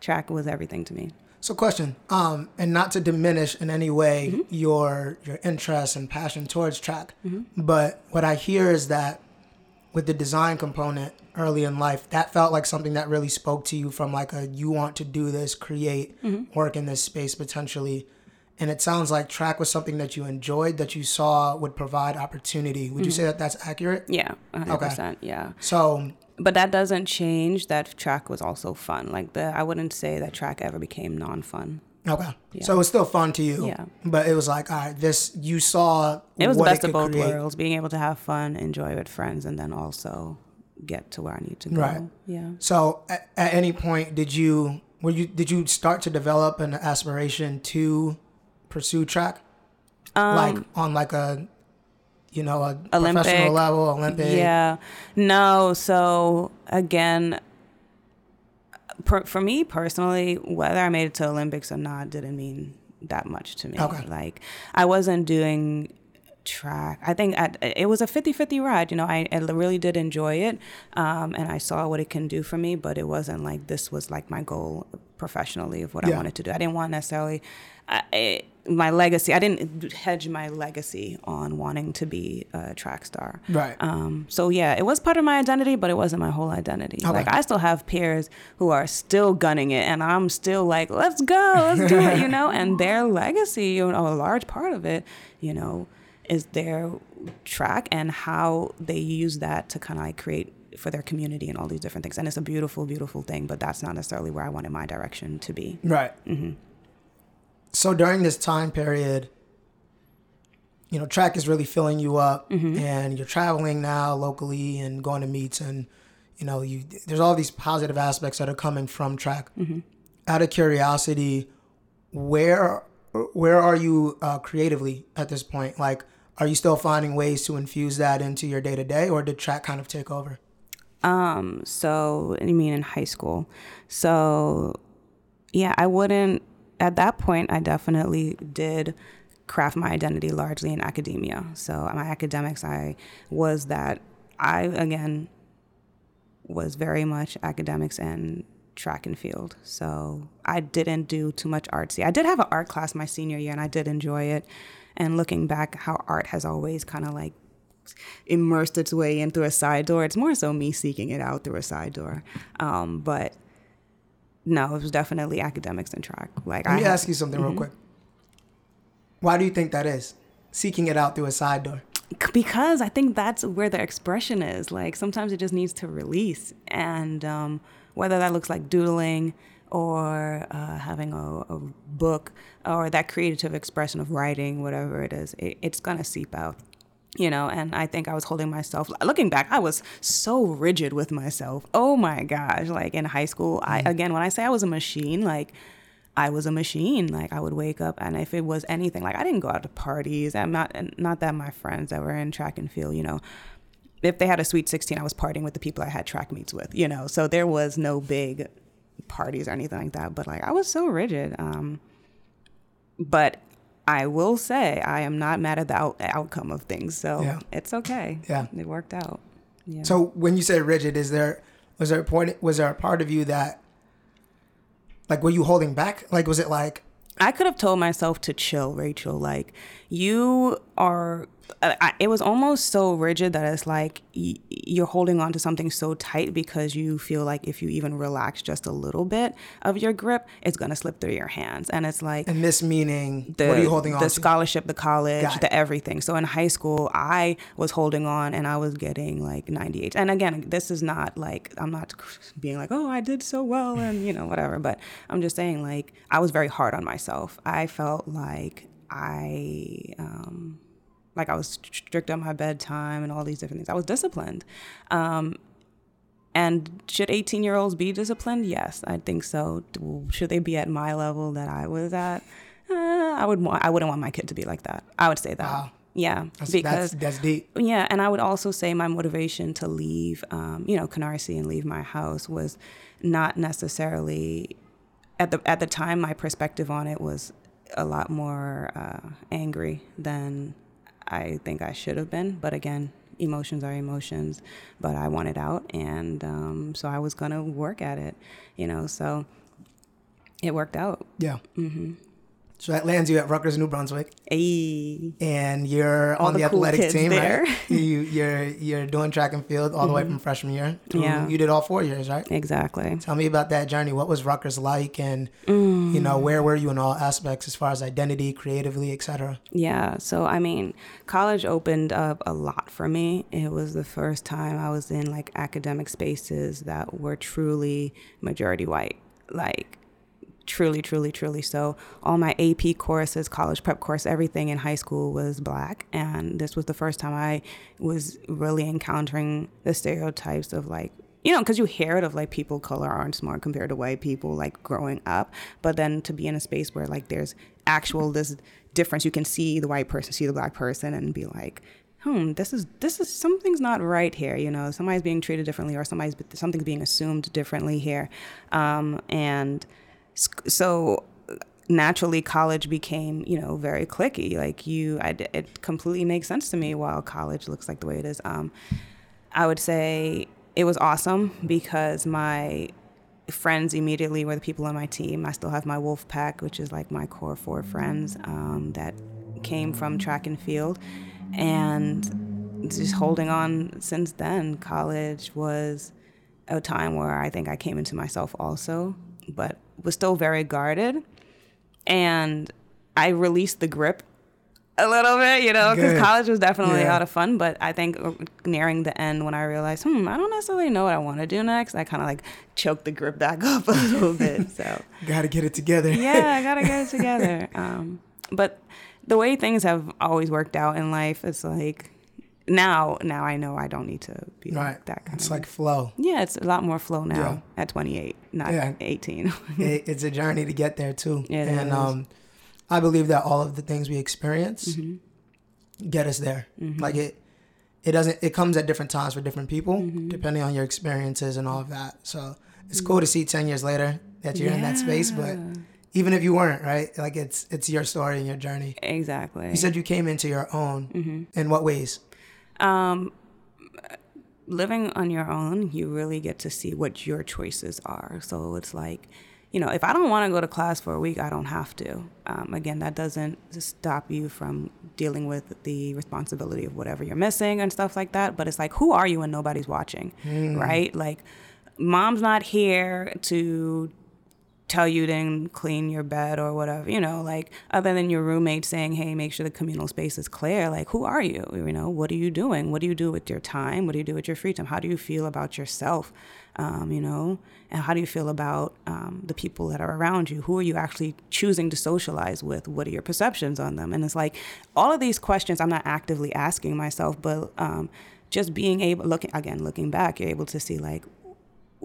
track was everything to me. So, question, um, and not to diminish in any way Mm-hmm. your your interest and passion towards track, but what I hear is that with the design component early in life, that felt like something that really spoke to you from like a you want to do this, create, Mm-hmm. work in this space potentially. And it sounds like track was something that you enjoyed, that you saw would provide opportunity. Would you Mm-hmm. say that that's accurate? Yeah, 100%. Yeah. So, But that doesn't change that track was also fun. Like the I wouldn't say that track ever became non-fun. Okay. So it was still fun to you. Yeah. But it was like, all right, this, you saw It was the best of both create. worlds, being able to have fun, enjoy with friends, and then also get to where I need to go. Right. Yeah. So at, at any point did you were you did you start to develop an aspiration to pursue track? Um, like on like a you know, a Olympic. professional level, Olympic. Yeah. No. So again, per, for me personally, whether I made it to Olympics or not didn't mean that much to me. Okay. Like I wasn't doing track. I think at, it was a 50-50 ride. You know, I, I really did enjoy it, um, and I saw what it can do for me. But it wasn't like this was like my goal professionally of what I wanted to do. I didn't want necessarily. I, I, my legacy. I didn't hedge my legacy on wanting to be a track star. Right. Um, so yeah, it was part of my identity, but it wasn't my whole identity. Okay. Like I still have peers who are still gunning it, and I'm still like, let's go, let's do it, you know. And their *laughs* legacy, you know, a large part of it, you know, is their track and how they use that to kind of like create for their community and all these different things. And it's a beautiful, beautiful thing, but that's not necessarily where I wanted my direction to be. Right. Mm-hmm. So during this time period, you know, track is really filling you up, Mm-hmm. and you're traveling now locally and going to meets, and you know, you there's all these positive aspects that are coming from track. Mm-hmm. Out of curiosity, where where are you uh, creatively at this point? Like, are you still finding ways to infuse that into your day to day, or did track kind of take over? Um, so I mean in high school. So yeah, I wouldn't at that point I definitely did craft my identity largely in academia. So my academics I was that I again was very much academics and track and field. So I didn't do too much artsy. I did have an art class my senior year and I did enjoy it. And looking back how art has always kind of like immersed its way in through a side door. It's more so me seeking it out through a side door. Um, but no, it was definitely academics and track. Like Let I me ask you something Mm-hmm. real quick. Why do you think that is? Seeking it out through a side door. because I think that's where the expression is. Like sometimes it just needs to release, and um, whether that looks like doodling or uh, having a, a book or that creative expression of writing, whatever it is, it, it's gonna seep out. You know, and I think I was holding myself. Looking back, I was so rigid with myself. Oh my gosh! Like in high school, I again when I say I was a machine, like I was a machine. Like I would wake up, and if it was anything, like I didn't go out to parties. I'm not not that my friends that were in track and field, you know, if they had a sweet 16, I was partying with the people I had track meets with, you know. So there was no big parties or anything like that. But like I was so rigid. Um, but I will say I am not mad at the out- outcome of things. So Yeah. it's okay. Yeah. it worked out. Yeah. So when you say rigid, is there was there a point was there a part of you that like were you holding back? Like was it like I could have told myself to chill, Rachel. Like, you are. I, it was almost so rigid that it's like y- you're holding on to something so tight because you feel like if you even relax just a little bit of your grip, it's gonna slip through your hands. And it's like and this meaning the, what are you holding on the to? scholarship, the college, the everything. So in high school, I was holding on and I was getting like 98. And again, this is not like I'm not being like, oh, I did so well and you know whatever. But I'm just saying like I was very hard on myself. I felt like I. Um, like I was strict on my bedtime and all these different things. I was disciplined. Um, and should 18 year olds be disciplined? Yes, I think so. Should they be at my level that I was at? Uh, I would want. I wouldn't want my kid to be like that. I would say that. Wow. Yeah, That's, because that's that's deep. yeah, and I would also say my motivation to leave, um, you know, Canarsie and leave my house was not necessarily at the at the time. My perspective on it was a lot more uh, angry than I think I should have been. But again, emotions are emotions. But I wanted out, and um, so I was gonna work at it, you know. So It worked out. Yeah. Mm-hmm. So that lands you at Rutgers, New Brunswick, Ayy. and you're All on the, the cool athletic team, there. *laughs* right? You you're you're doing track and field all the way from freshman year. through- Yeah. You did all four years, right? Exactly. Tell me about that journey. What was Rutgers like, and Mm. you know where were you in all aspects as far as identity, creatively, etc. Yeah. So, I mean, college opened up a lot for me. It was the first time I was in like academic spaces that were truly majority white. Like, truly, truly, truly. So, all my AP courses, college prep course, everything in high school was black. And this was the first time I was really encountering the stereotypes of like, you know, because you hear it of like people color aren't smart compared to white people, like growing up. But then to be in a space where like there's actual this difference, you can see the white person, see the black person, and be like, hmm, this is this is something's not right here. You know, somebody's being treated differently, or somebody's something's being assumed differently here, um, and so naturally college became you know very clicky. Like you I, it completely makes sense to me while college looks like the way it is. Um, i would say it was awesome because my friends immediately were the people on my team. I still have my wolf pack which is like my core four friends um, that came from track and field. And just holding on since then college was a time where i think i came into myself also. But was still very guarded and I released the grip a little bit, you know, because college was definitely a lot of fun. But I think uh, nearing the end, when I realized, hmm, I don't necessarily know what I want to do next, I kind of like choked the grip back *laughs* up a little bit. So Got to get it together. yeah, I gotta get it *laughs* together. Um, but the way things have always worked out in life, is like now, now I know I don't need to be right. like that kind It's of. like flow. yeah, it's a lot more flow now Yeah. at 28, not Yeah. 18. *laughs* it, it's a journey to get there too. It and um, I believe that all of the things we experience Mm-hmm. get us there. Like it, it doesn't. It comes at different times for different people, Mm-hmm. depending on your experiences and all of that. So it's cool to see ten years later that you're in that space. But even if you weren't, right? Like it's it's your story and your journey. exactly. You said you came into your own. Mm-hmm. In what ways? Um, living on your own, you really get to see what your choices are. So it's like, you know, if I don't want to go to class for a week, I don't have to. Um, again, that doesn't stop you from dealing with the responsibility of whatever you're missing and stuff like that. But it's like, who are you when nobody's watching, right? Like, mom's not here to tell you to clean your bed or whatever, you know, like other than your roommate saying, hey, make sure the communal space is clear, like who are you? You know, what are you doing? What do you do with your time? What do you do with your free time? How do you feel about yourself? Um, you know, and how do you feel about um, the people that are around you? Who are you actually choosing to socialize with? What are your perceptions on them? And it's like all of these questions I'm not actively asking myself, but um, just being able, looking again, looking back, you're able to see like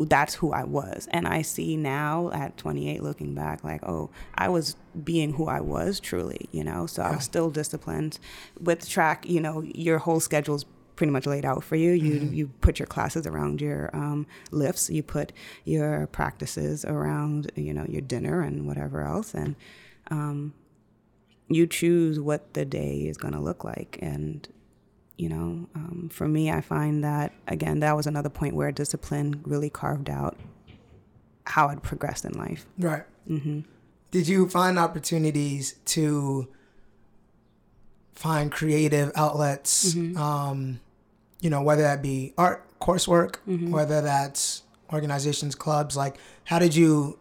that's who I was. And I see now at 28 looking back, like, oh, I was being who I was truly, you know? So I was still disciplined. With track, you know, your whole schedule's pretty much laid out for you. You you put your classes around your um, lifts. You put your practices around, you know, your dinner and whatever else. And um, you choose what the day is going to look like. And you know um, for me i find that again that was another point where discipline really carved out how i'd progressed in life Right. Mm-hmm. Did you find opportunities to find creative outlets? Mm-hmm. Um, you know, whether that be art coursework, Mm-hmm. whether that's organizations, clubs. Like, how did you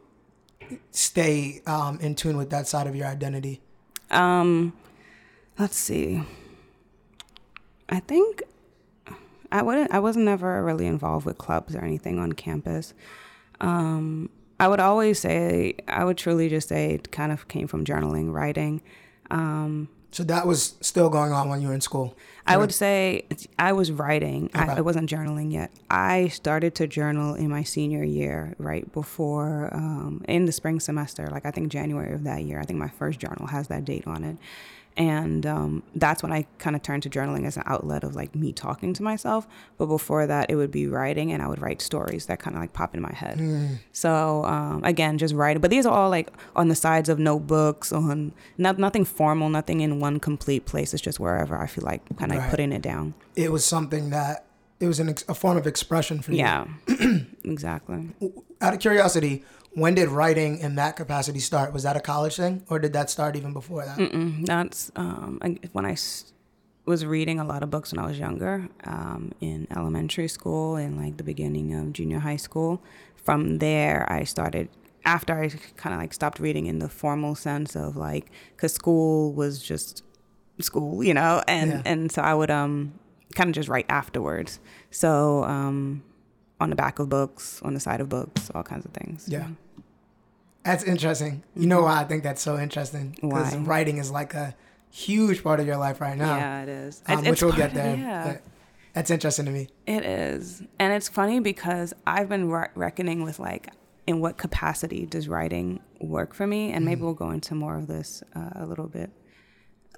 stay um, in tune with that side of your identity? um let's see i think i wouldn't i was never really involved with clubs or anything on campus um i would always say i would truly just say it kind of came from journaling writing um So that was still going on when you were in school. I would say I was writing. Okay. I, I wasn't journaling yet. I started to journal in my senior year, right before um, in the spring semester. Like I think January of that year. I think my first journal has that date on it, and um, that's when I kind of turned to journaling as an outlet of like me talking to myself. But before that, it would be writing, and I would write stories that kind of like pop in my head. So um, again, just writing. But these are all like on the sides of notebooks, on not, nothing formal, nothing in one complete place. It's just wherever I feel like kind of Right. putting it down. It was something that it was an ex- a form of expression for you. Yeah, *clears throat* exactly. Out of curiosity, when did writing in that capacity start? Was that a college thing, or did that start even before that? Mm, That's um, I- when I was reading a lot of books when I was younger, um, in elementary school and like the beginning of junior high school. From there, I started. After I kind of like stopped reading in the formal sense of like, because school was just school, you know, and Yeah. and so I would um kind of just write afterwards. So um, on the back of books, on the side of books, all kinds of things. Yeah. That's interesting. You know why I think that's so interesting? Because writing is like a huge part of your life right now. Yeah, it is. Um, It's- which it's we'll get of- there. Yeah. that's interesting to me. It is. And it's funny because I've been re- reckoning with like, in what capacity does writing work for me? And maybe we'll go into more of this uh, a little bit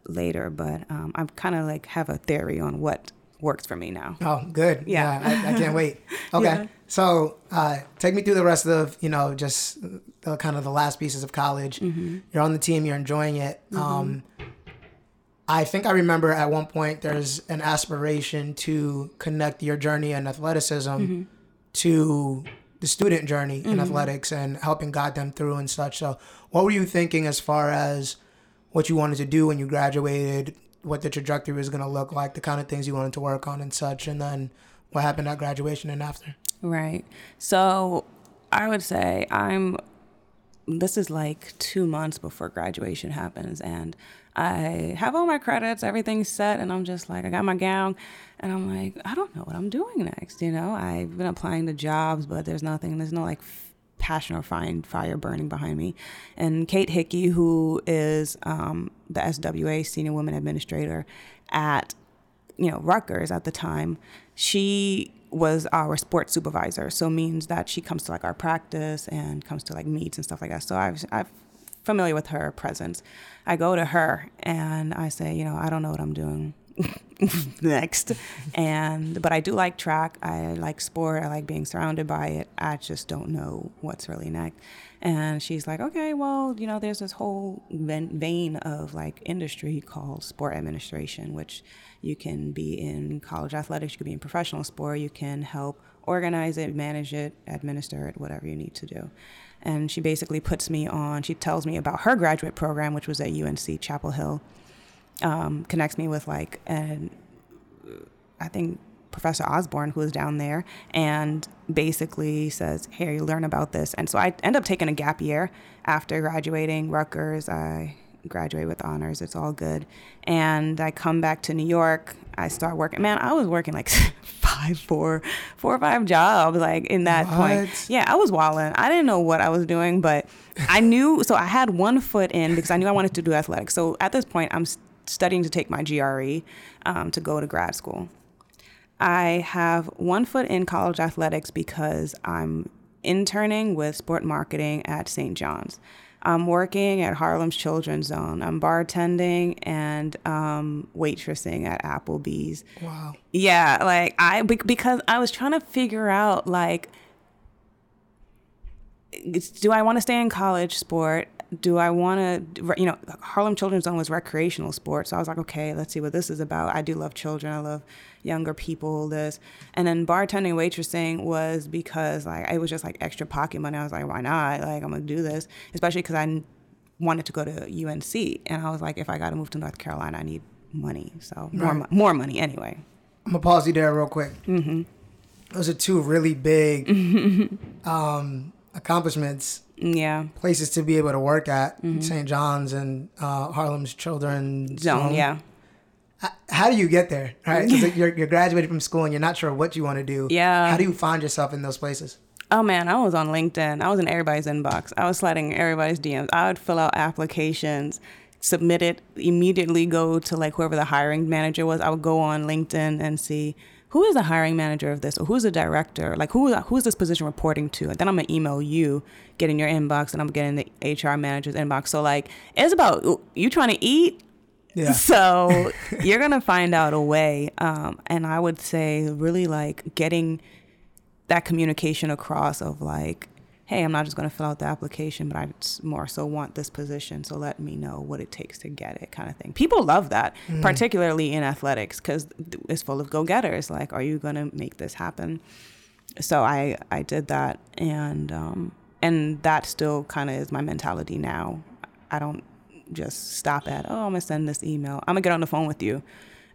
later, but um, I'm kind of like have a theory on what works for me now. Oh, good. Yeah. I, I can't wait. *laughs* Okay. Yeah. So uh, take me through the rest of, you know, just the kind of the last pieces of college. Mm-hmm. You're on the team, you're enjoying it. Um, I think I remember at one point there's an aspiration to connect your journey in athleticism Mm-hmm. to the student journey in athletics and helping guide them through and such. So, what were you thinking as far as what you wanted to do when you graduated, what the trajectory was going to look like, the kind of things you wanted to work on and such, and then what happened at graduation and after? Right. So I would say I'm, this is like two months before graduation happens. And I have all my credits, everything's set. And I'm just like, I got my gown. And I'm like, I don't know what I'm doing next. You know, I've been applying to jobs, but there's nothing, there's no like passion or fine fire burning behind me. And Kate Hickey, who is um, the SWA Senior Women Administrator at you know, Rutgers at the time, she was our sports supervisor. So means that she comes to like our practice and comes to like meets and stuff like that. So I've I'm familiar with her presence. I go to her and I say, you know, I don't know what I'm doing *laughs* next. And but I do like track. I like sport. I like being surrounded by it. I just don't know what's really next. And she's like, okay, well, you know, there's this whole vein of like industry called sport administration, which you can be in college athletics, you can be in professional sport, you can help organize it, manage it, administer it, whatever you need to do. And she basically puts me on, she tells me about her graduate program, which was at UNC Chapel Hill, um, connects me with like an I think Professor Osborne, who was down there, and basically says, "Hey, you learn about this." And so I end up taking a gap year after graduating Rutgers. I graduate with honors. It's all good. And I come back to New York. I start working. Man, I was working like *laughs* five, four, four or five jobs like in that point. Yeah, I was walling. I didn't know what I was doing, but I knew. So I had one foot in because I knew I wanted to do athletics. So at this point, I'm studying to take my GRE um, to go to grad school. I have one foot in college athletics because I'm interning with sport marketing at St. John's. I'm working at Harlem's Children's Zone. I'm bartending and um, waitressing at Applebee's. Wow. Yeah, like I because I was trying to figure out like do I want to stay in college sport? Do I want to, you know, Harlem Children's Zone was recreational sports. So I was like, okay, let's see what this is about. I do love children. I love younger people, this. And then bartending, waitressing was because like it was just like extra pocket money. I was like, why not? Like, I'm going to do this, especially because I wanted to go to UNC. And I was like, if I got to move to North Carolina, I need money. So more, Right. mo- more money anyway. I'm gonna pause you there real quick. Mm-hmm. Those are two really big *laughs* um, accomplishments, Yeah. places to be able to work at St. John's and uh, Harlem's Children's Zone, yeah. How do you get there? right *laughs* like, you're you're graduating from school and you're not sure what you want to do. Yeah. How do you find yourself in those places? Oh man, I was on LinkedIn. I was in everybody's inbox. I was sliding everybody's DMs. I would fill out applications, submit it, immediately go to like whoever the hiring manager was. I would go on LinkedIn and see who is the hiring manager of this or who's the director? Like who who is this position reporting to? And then I'm gonna email you, get in your inbox, and I'm getting the HR manager's inbox. So like it's about you trying to eat. Yeah. *laughs* So *laughs* you're gonna find out a way. Um, and I would say really like getting that communication across of like, hey, I'm not just going to fill out the application, but I more so want this position. So let me know what it takes to get it, kind of thing. People love that, particularly in athletics, because it's full of go getters. Like, are you going to make this happen? So I I did that, and um, and that still kind of is my mentality now. I don't just stop at oh I'm gonna send this email. I'm gonna get on the phone with you,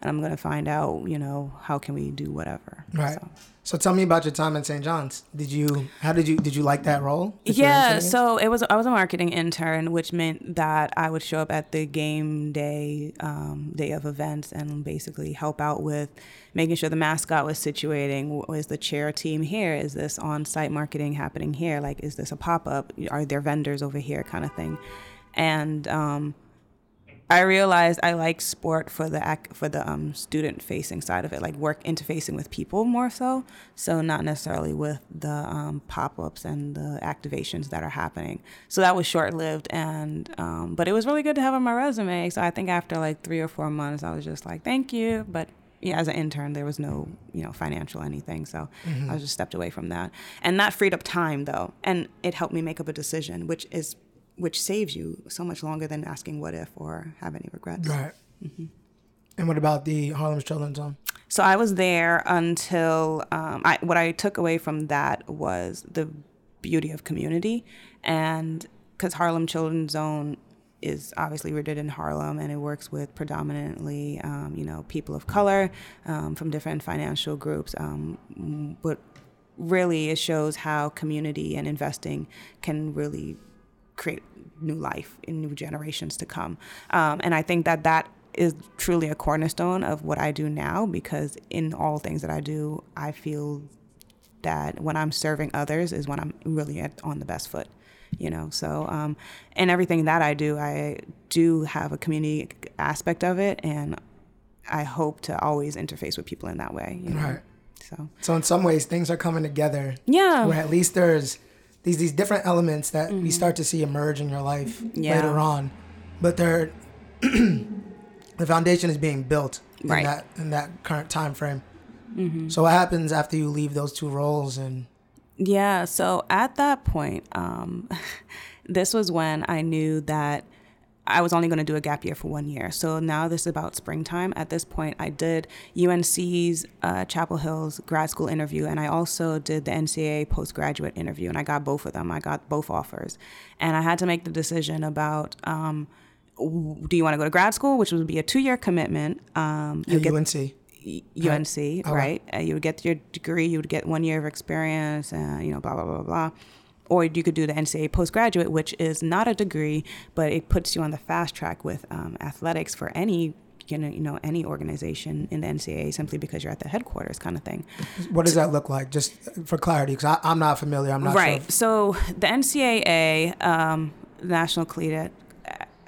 and I'm gonna find out you know how can we do whatever. Right. So. So tell me about your time at St. John's. Did you how did you did you like that role? that Yeah, so it was I was a marketing intern, which meant that I would show up at the game day um, day of events and basically help out with making sure the mascot was situating. Was the chair team here? Is this on site marketing happening here? Like, is this a pop up? Are there vendors over here? Kind of thing. And um, I realized I like sport for the ac- for the um, student facing side of it, like work interfacing with people more so. So not necessarily with the um, pop ups and the activations that are happening. So that was short lived, and um, but it was really good to have on my resume. So I think after like three or four months, I was just like, thank you, but. Yeah, as an intern, there was no, you know, financial anything, so I was just stepped away from that, and that freed up time though, and it helped me make up a decision, which is which saves you so much longer than asking what if or have any regrets. Right. Mm-hmm. And what about the Harlem Children's Home? So I was there until um, I, what I took away from that was the beauty of community, and because Harlem Children's Zone is obviously rooted in Harlem, and it works with predominantly, um, you know, people of color um, from different financial groups. Um, but really, it shows how community and investing can really create new life in new generations to come. Um, and I think that that is truly a cornerstone of what I do now because in all things that I do, I feel that when I'm serving others is when I'm really at, on the best foot. You know, so um, and everything that I do, I do have a community aspect of it, and I hope to always interface with people in that way. You know? Right. So So in some ways, things are coming together. Yeah. Where at least there's these these different elements that we start to see emerge in your life Mm-hmm. Yeah. later on, but they're *clears throat* the foundation is being built in Right. that in that current time frame. Mm-hmm. So what happens after you leave those two roles and Yeah, so at that point, um, *laughs* this was when I knew that I was only going to do a gap year for one year. So now this is about springtime. At this point, I did UNC's uh, Chapel Hill's grad school interview, and I also did the NCAA postgraduate interview, and I got both of them. I got both offers, and I had to make the decision about. Um, do you want to go to grad school, which would be a two-year commitment? Um, you get UNC? UNC, right? Uh, you would get your degree, you would get one year of experience, uh, you know, blah, blah, blah, blah. Or you could do the NCAA postgraduate, which is not a degree, but it puts you on the fast track with um, athletics for any, you know, you know, any organization in the NCAA simply because you're at the headquarters kind of thing. What does that look like? Just for clarity, because I'm not familiar. I'm not right. sure. So the NCAA, um, National Collegiate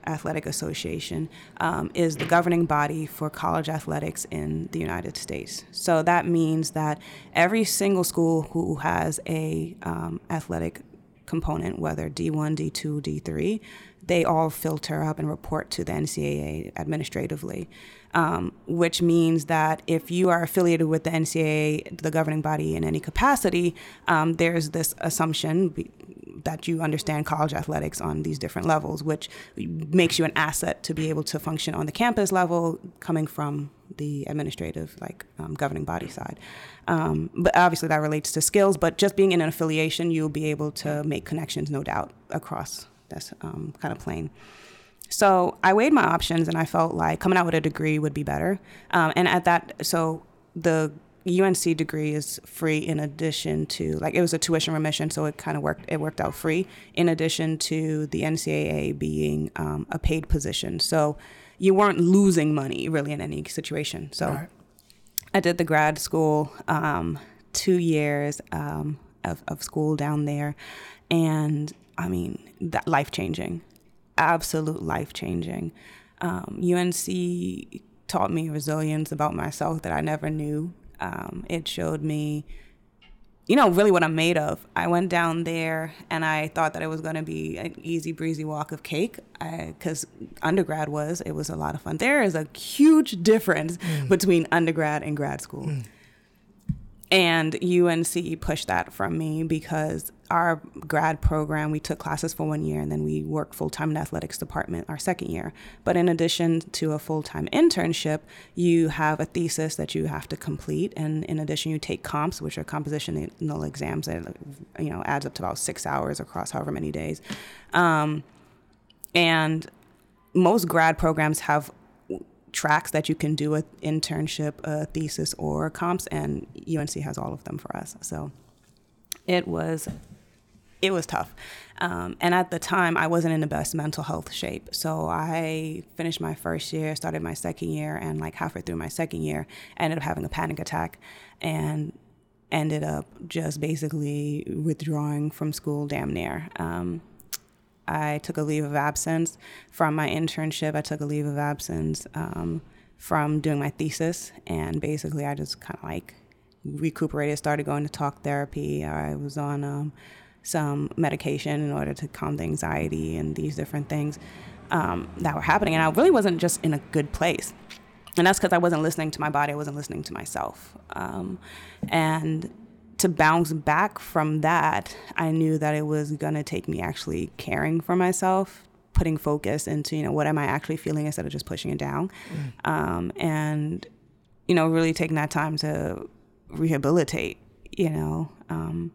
Athletic Association, um, is the governing body for college athletics in the United States. So that means that every single school who has a um, athletic component, whether D1, D2, D3, they all filter up and report to the NCAA administratively, um, which means that if you are affiliated with the NCAA, the governing body, in any capacity, um, there's this assumption be- that you understand college athletics on these different levels, which makes you an asset to be able to function on the campus level, coming from the administrative, like um, governing body side. Um, but obviously, that relates to skills. But just being in an affiliation, you'll be able to make connections, no doubt, across this um, kind of plane. So I weighed my options, and I felt like coming out with a degree would be better. Um, and at that, so the UNC degree is free in addition to like it was a tuition remission, so it kind of worked. It worked out free in addition to the NCAA being um, a paid position. So you weren't losing money really in any situation. So. I did the grad school, um, two years um, of, of school down there. And I mean, that life changing, absolute life changing. Um, UNC taught me resilience about myself that I never knew. Um, it showed me, you know, really what I'm made of. I went down there and I thought that it was going to be an easy breezy walk of cake because undergrad was, it was a lot of fun. There is a huge difference mm. between undergrad and grad school. Mm. And UNC pushed that from me because our grad program, we took classes for one year and then we worked full time in the athletics department our second year. But in addition to a full time internship, you have a thesis that you have to complete, and in addition, you take comps, which are compositional exams that you know adds up to about six hours across however many days. Um, and most grad programs have tracks that you can do an internship, a thesis, or comps, and UNC has all of them for us. So it was it was tough. Um, and at the time, I wasn't in the best mental health shape. So I finished my first year, started my second year, and like halfway through my second year, ended up having a panic attack and ended up just basically withdrawing from school damn near. Um, I took a leave of absence from my internship. I took a leave of absence um, from doing my thesis, and basically, I just kind of like recuperated, started going to talk therapy. I was on um, some medication in order to calm the anxiety and these different things um, that were happening. And I really wasn't just in a good place. And that's because I wasn't listening to my body, I wasn't listening to myself. Um, and to bounce back from that, I knew that it was going to take me actually caring for myself, putting focus into, you know, what am I actually feeling instead of just pushing it down. Mm. Um, and, you know, really taking that time to rehabilitate, you know. Um,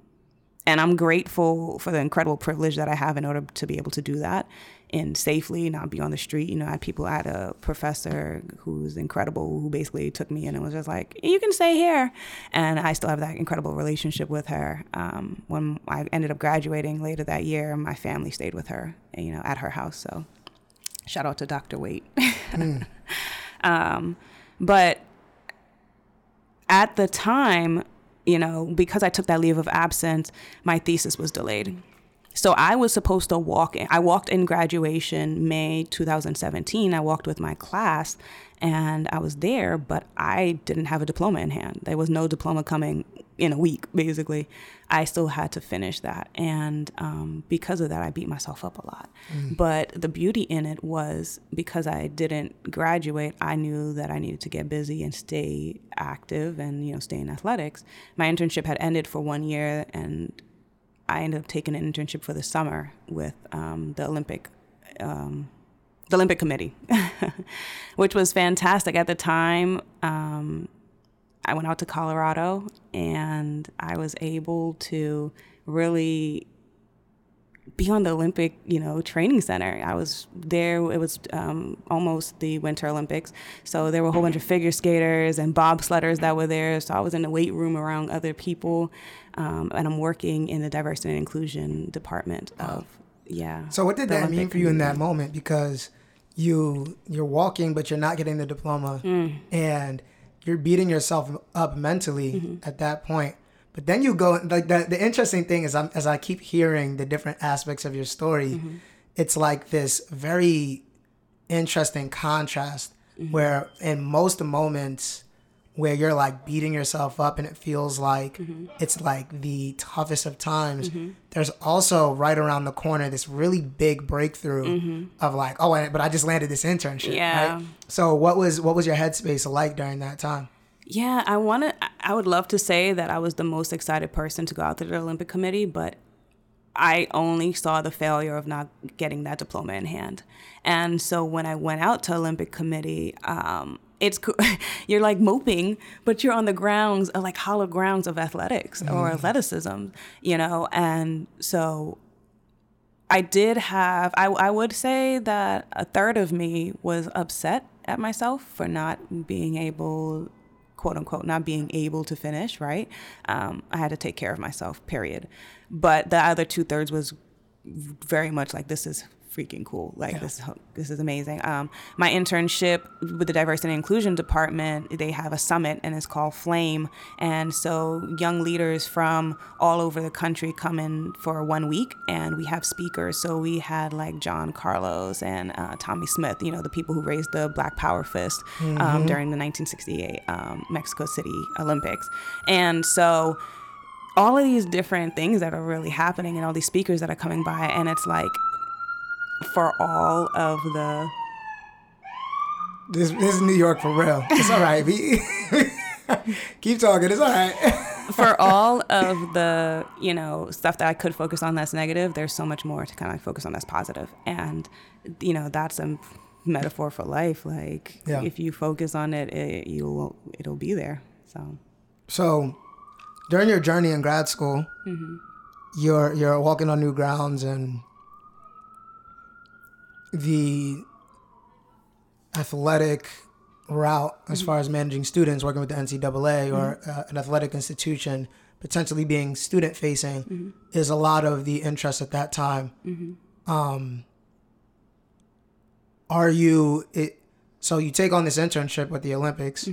and I'm grateful for the incredible privilege that I have in order to be able to do that and safely not be on the street. You know, I had people, I had a professor who's incredible who basically took me in and was just like, you can stay here. And I still have that incredible relationship with her. Um, when I ended up graduating later that year, my family stayed with her, you know, at her house. So shout out to Dr. Weight. mm. *laughs* um, but at the time, you know, because I took that leave of absence, my thesis was delayed. So I was supposed to walk in. I walked in graduation May 2017. I walked with my class and I was there, but I didn't have a diploma in hand. There was no diploma coming in a week, basically. I still had to finish that. And um, because of that, I beat myself up a lot. Mm. But the beauty in it was because I didn't graduate, I knew that I needed to get busy and stay active and, you know, stay in athletics. My internship had ended for one year and I ended up taking an internship for the summer with um, the Olympic. Um, the Olympic Committee, *laughs* which was fantastic at the time. Um, I went out to Colorado and I was able to really be on the Olympic, you know, training center. I was there. It was um, almost the Winter Olympics, so there were a whole bunch of figure skaters and bobsledders that were there. So I was in the weight room around other people, um, and I'm working in the diversity and inclusion department of yeah. So what did that Olympic mean for you in that moment? Because you you're walking, but you're not getting the diploma, mm. and you're beating yourself up mentally mm-hmm. at that point. But then you go like the the interesting thing is I'm, as I keep hearing the different aspects of your story, mm-hmm. it's like this very interesting contrast mm-hmm. where in most moments where you're like beating yourself up and it feels like mm-hmm. it's like the toughest of times mm-hmm. there's also right around the corner this really big breakthrough mm-hmm. of like oh but i just landed this internship yeah right? so what was what was your headspace like during that time yeah i want to i would love to say that i was the most excited person to go out to the olympic committee but I only saw the failure of not getting that diploma in hand. And so when I went out to Olympic Committee, um, it's *laughs* you're like moping, but you're on the grounds, uh, like hollow grounds of athletics mm-hmm. or athleticism, you know. And so, I did have. I I would say that a third of me was upset at myself for not being able quote unquote not being able to finish right? Um, i had to take care of myself period. But the other two thirds was very much like this is freaking cool. Like yeah. this, this is amazing. Um, my internship with the diversity and inclusion department, they have a summit and it's called Flame, and so young leaders from all over the country come in for one week, and we have speakers. So we had like John Carlos and uh, Tommie Smith, you know, the people who raised the Black Power fist um, mm-hmm. during the 1968 um, Mexico City Olympics, and so all of these different things that are really happening and all these speakers that are coming by and it's like for all of the. This, this is New York for real. It's all right. *laughs* Keep talking. It's all right. *laughs* for all of the you know stuff that I could focus on that's negative, there's so much more to kind of focus on that's positive. and you know that's a metaphor for life. Like Yeah. if you focus on it, it you'll it'll be there. So So, during your journey in grad school, mm-hmm. you're you're walking on new grounds, and the athletic route, as far as managing students, working with the NCAA or mm-hmm. uh, an athletic institution, potentially being student facing, mm-hmm. is a lot of the interest at that time. Mm-hmm. Um, are you it? So you take on this internship with the Olympics,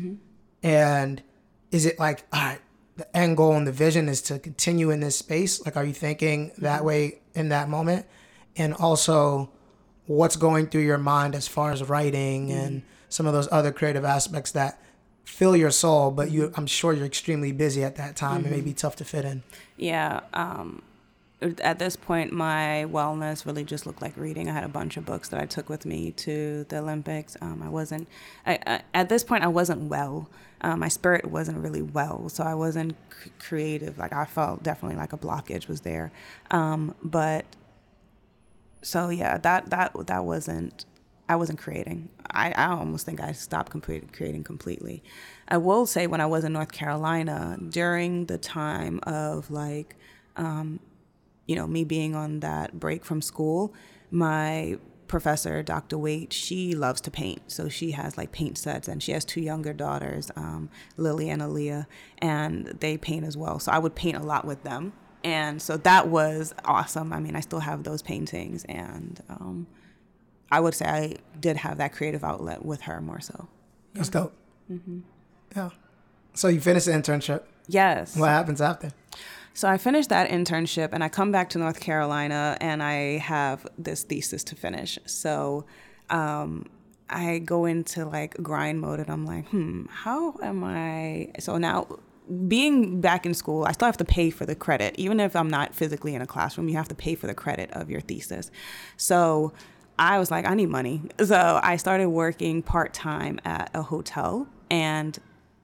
and is it like all right? The end goal and the vision is to continue in this space. Like, are you thinking that way in that moment? And also, what's going through your mind as far as writing and some of those other creative aspects that fill your soul, but you I'm sure you're extremely busy at that time. It may be tough to fit in. yeah, um, at this point, my wellness really just looked like reading. I had a bunch of books that I took with me to the Olympics. Um, I wasn't, I, I, at this point, I wasn't well. Um, my spirit wasn't really well, so I wasn't c- creative. Like I felt definitely like a blockage was there. Um, but so yeah, that that that wasn't. I wasn't creating. I, I almost think I stopped complete, creating completely. I will say when I was in North Carolina during the time of like you know, me being on that break from school, my professor, Dr. Weight, she loves to paint. So she has like paint sets and she has two younger daughters, um, Lily and Aaliyah, and they paint as well. So I would paint a lot with them. And so that was awesome. I mean, I still have those paintings and um, I would say I did have that creative outlet with her more so. That's dope. Yeah. So you finish the internship. Yes. What happens after? So I finished that internship and I come back to North Carolina and I have this thesis to finish. So um, I go into like grind mode and I'm like, hmm, how am I? So now being back in school, I still have to pay for the credit. Even if I'm not physically in a classroom, you have to pay for the credit of your thesis. So I was like, I need money. So I started working part time at a hotel and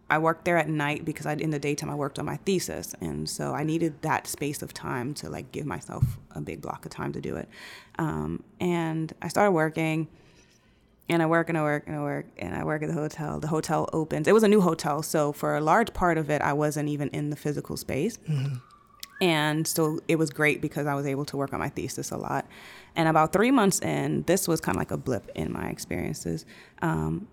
I worked there at night because I in the daytime I worked on my thesis, and so I needed that space of time to like give myself a big block of time to do it. Um, and I started working, and I work and I work and I work and I work at the hotel. The hotel opens. It was a new hotel, so for a large part of it, I wasn't even in the physical space. And so it was great because I was able to work on my thesis a lot. And about three months in, this was kind of like a blip in my experiences. Um,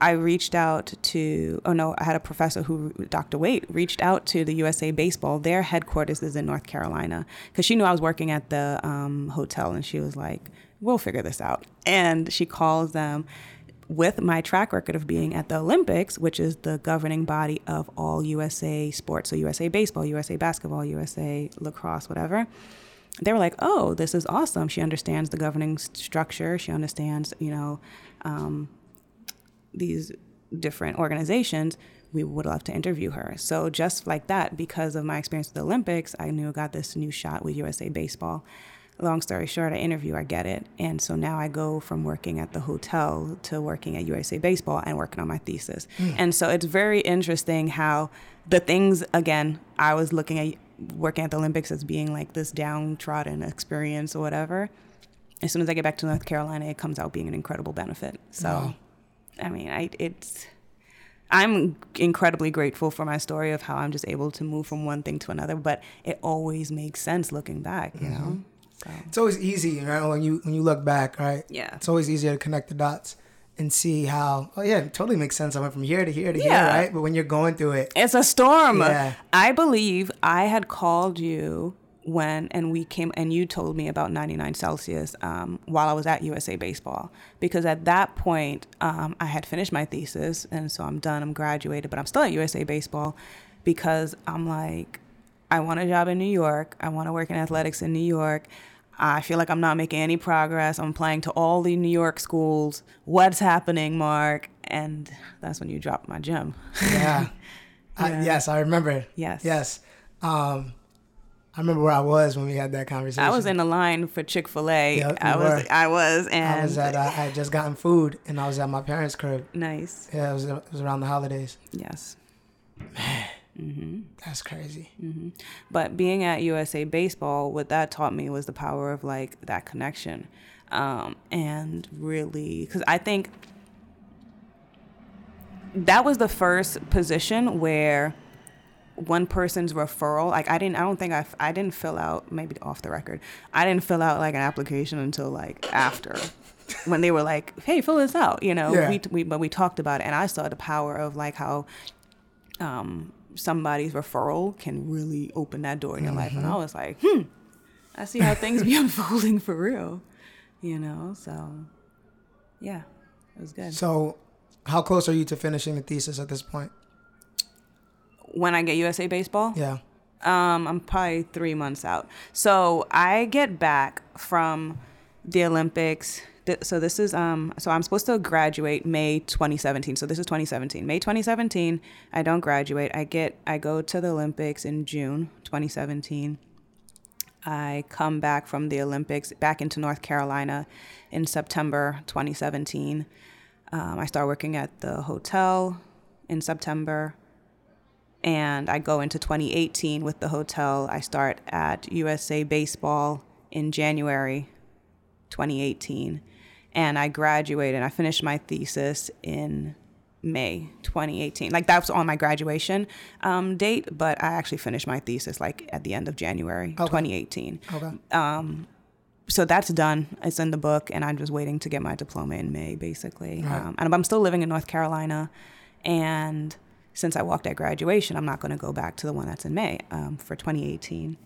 I reached out to, oh no, I had a professor who, Dr. Weight, reached out to the USA Baseball. Their headquarters is in North Carolina because she knew I was working at the um, hotel and she was like, we'll figure this out. And she calls them with my track record of being at the Olympics, which is the governing body of all USA sports, so USA Baseball, USA Basketball, USA Lacrosse, whatever they were like, "Oh, this is awesome. She understands the governing structure. She understands, you know, um, these different organizations. We would love to interview her." So just like that, because of my experience with the Olympics, I knew I got this new shot with USA Baseball. Long story short, I interview, I get it, and so now I go from working at the hotel to working at USA Baseball and working on my thesis. Hmm. And so it's very interesting how the things again I was looking at working at the Olympics as being like this downtrodden experience or whatever. As soon as I get back to North Carolina, it comes out being an incredible benefit. So, Wow. I mean, I it's I'm incredibly grateful for my story of how I'm just able to move from one thing to another, but it always makes sense looking back, you know. Mm-hmm. So, It's always easy, right? When you when you look back, right? Yeah. It's always easier to connect the dots and see how. Oh yeah, it totally makes sense. I went from here to here to Yeah. here, right? But when you're going through it, It's a storm. Yeah. I believe I had called you when, and we came, and you told me about 99 Celsius um, while I was at USA Baseball. Because at that point, um, I had finished my thesis, and so I'm done, I'm graduated, but I'm still at USA Baseball because I'm like, I want a job in New York. I want to work in athletics in New York. I feel like I'm not making any progress. I'm applying to all the New York schools. What's happening, Mark? And that's when you dropped my gem. yeah. *laughs* I, yes, I remember. Yes. Yes. Um, I remember where I was when we had that conversation. I was in a line for Chick Fil A. Yep, I you was. I was, and I was at. Uh, I had just gotten food, and I was at my parents' crib. nice. Yeah, it was. It was around the holidays. Yes. That's crazy. But being at USA Baseball, what that taught me was the power of like that connection. Um, and really, because I think that was the first position where one person's referral like i didn't i don't think i i didn't fill out maybe off the record i didn't fill out like an application until like after *laughs* when they were like hey fill this out you know Yeah. we, we but we talked about it and i saw the power of like how um somebody's referral can really open that door in your life and i was like hmm i see how things be *laughs* unfolding for real you know so yeah it was good So, how close are you to finishing the thesis at this point? when i get usa baseball Yeah. Um, I'm probably three months out. So I get back from the Olympics. So this is um. So I'm supposed to graduate May 2017. So this is 2017. May 2017. I don't graduate. I get. I go to the Olympics in June 2017. I come back from the Olympics back into North Carolina in September 2017. Um, I start working at the hotel in September and I go into 2018 with the hotel. I start at USA Baseball in January 2018, and I graduated. and I finished my thesis in May 2018. Like that was on my graduation um, date, but I actually finished my thesis like at the end of January 2018. Okay. Um, So that's done. It's in the book, and I'm just waiting to get my diploma in May, basically. Um, and I'm still living in North Carolina, and since I walked at graduation, I'm not going to go back to the one that's in May um, for 2018.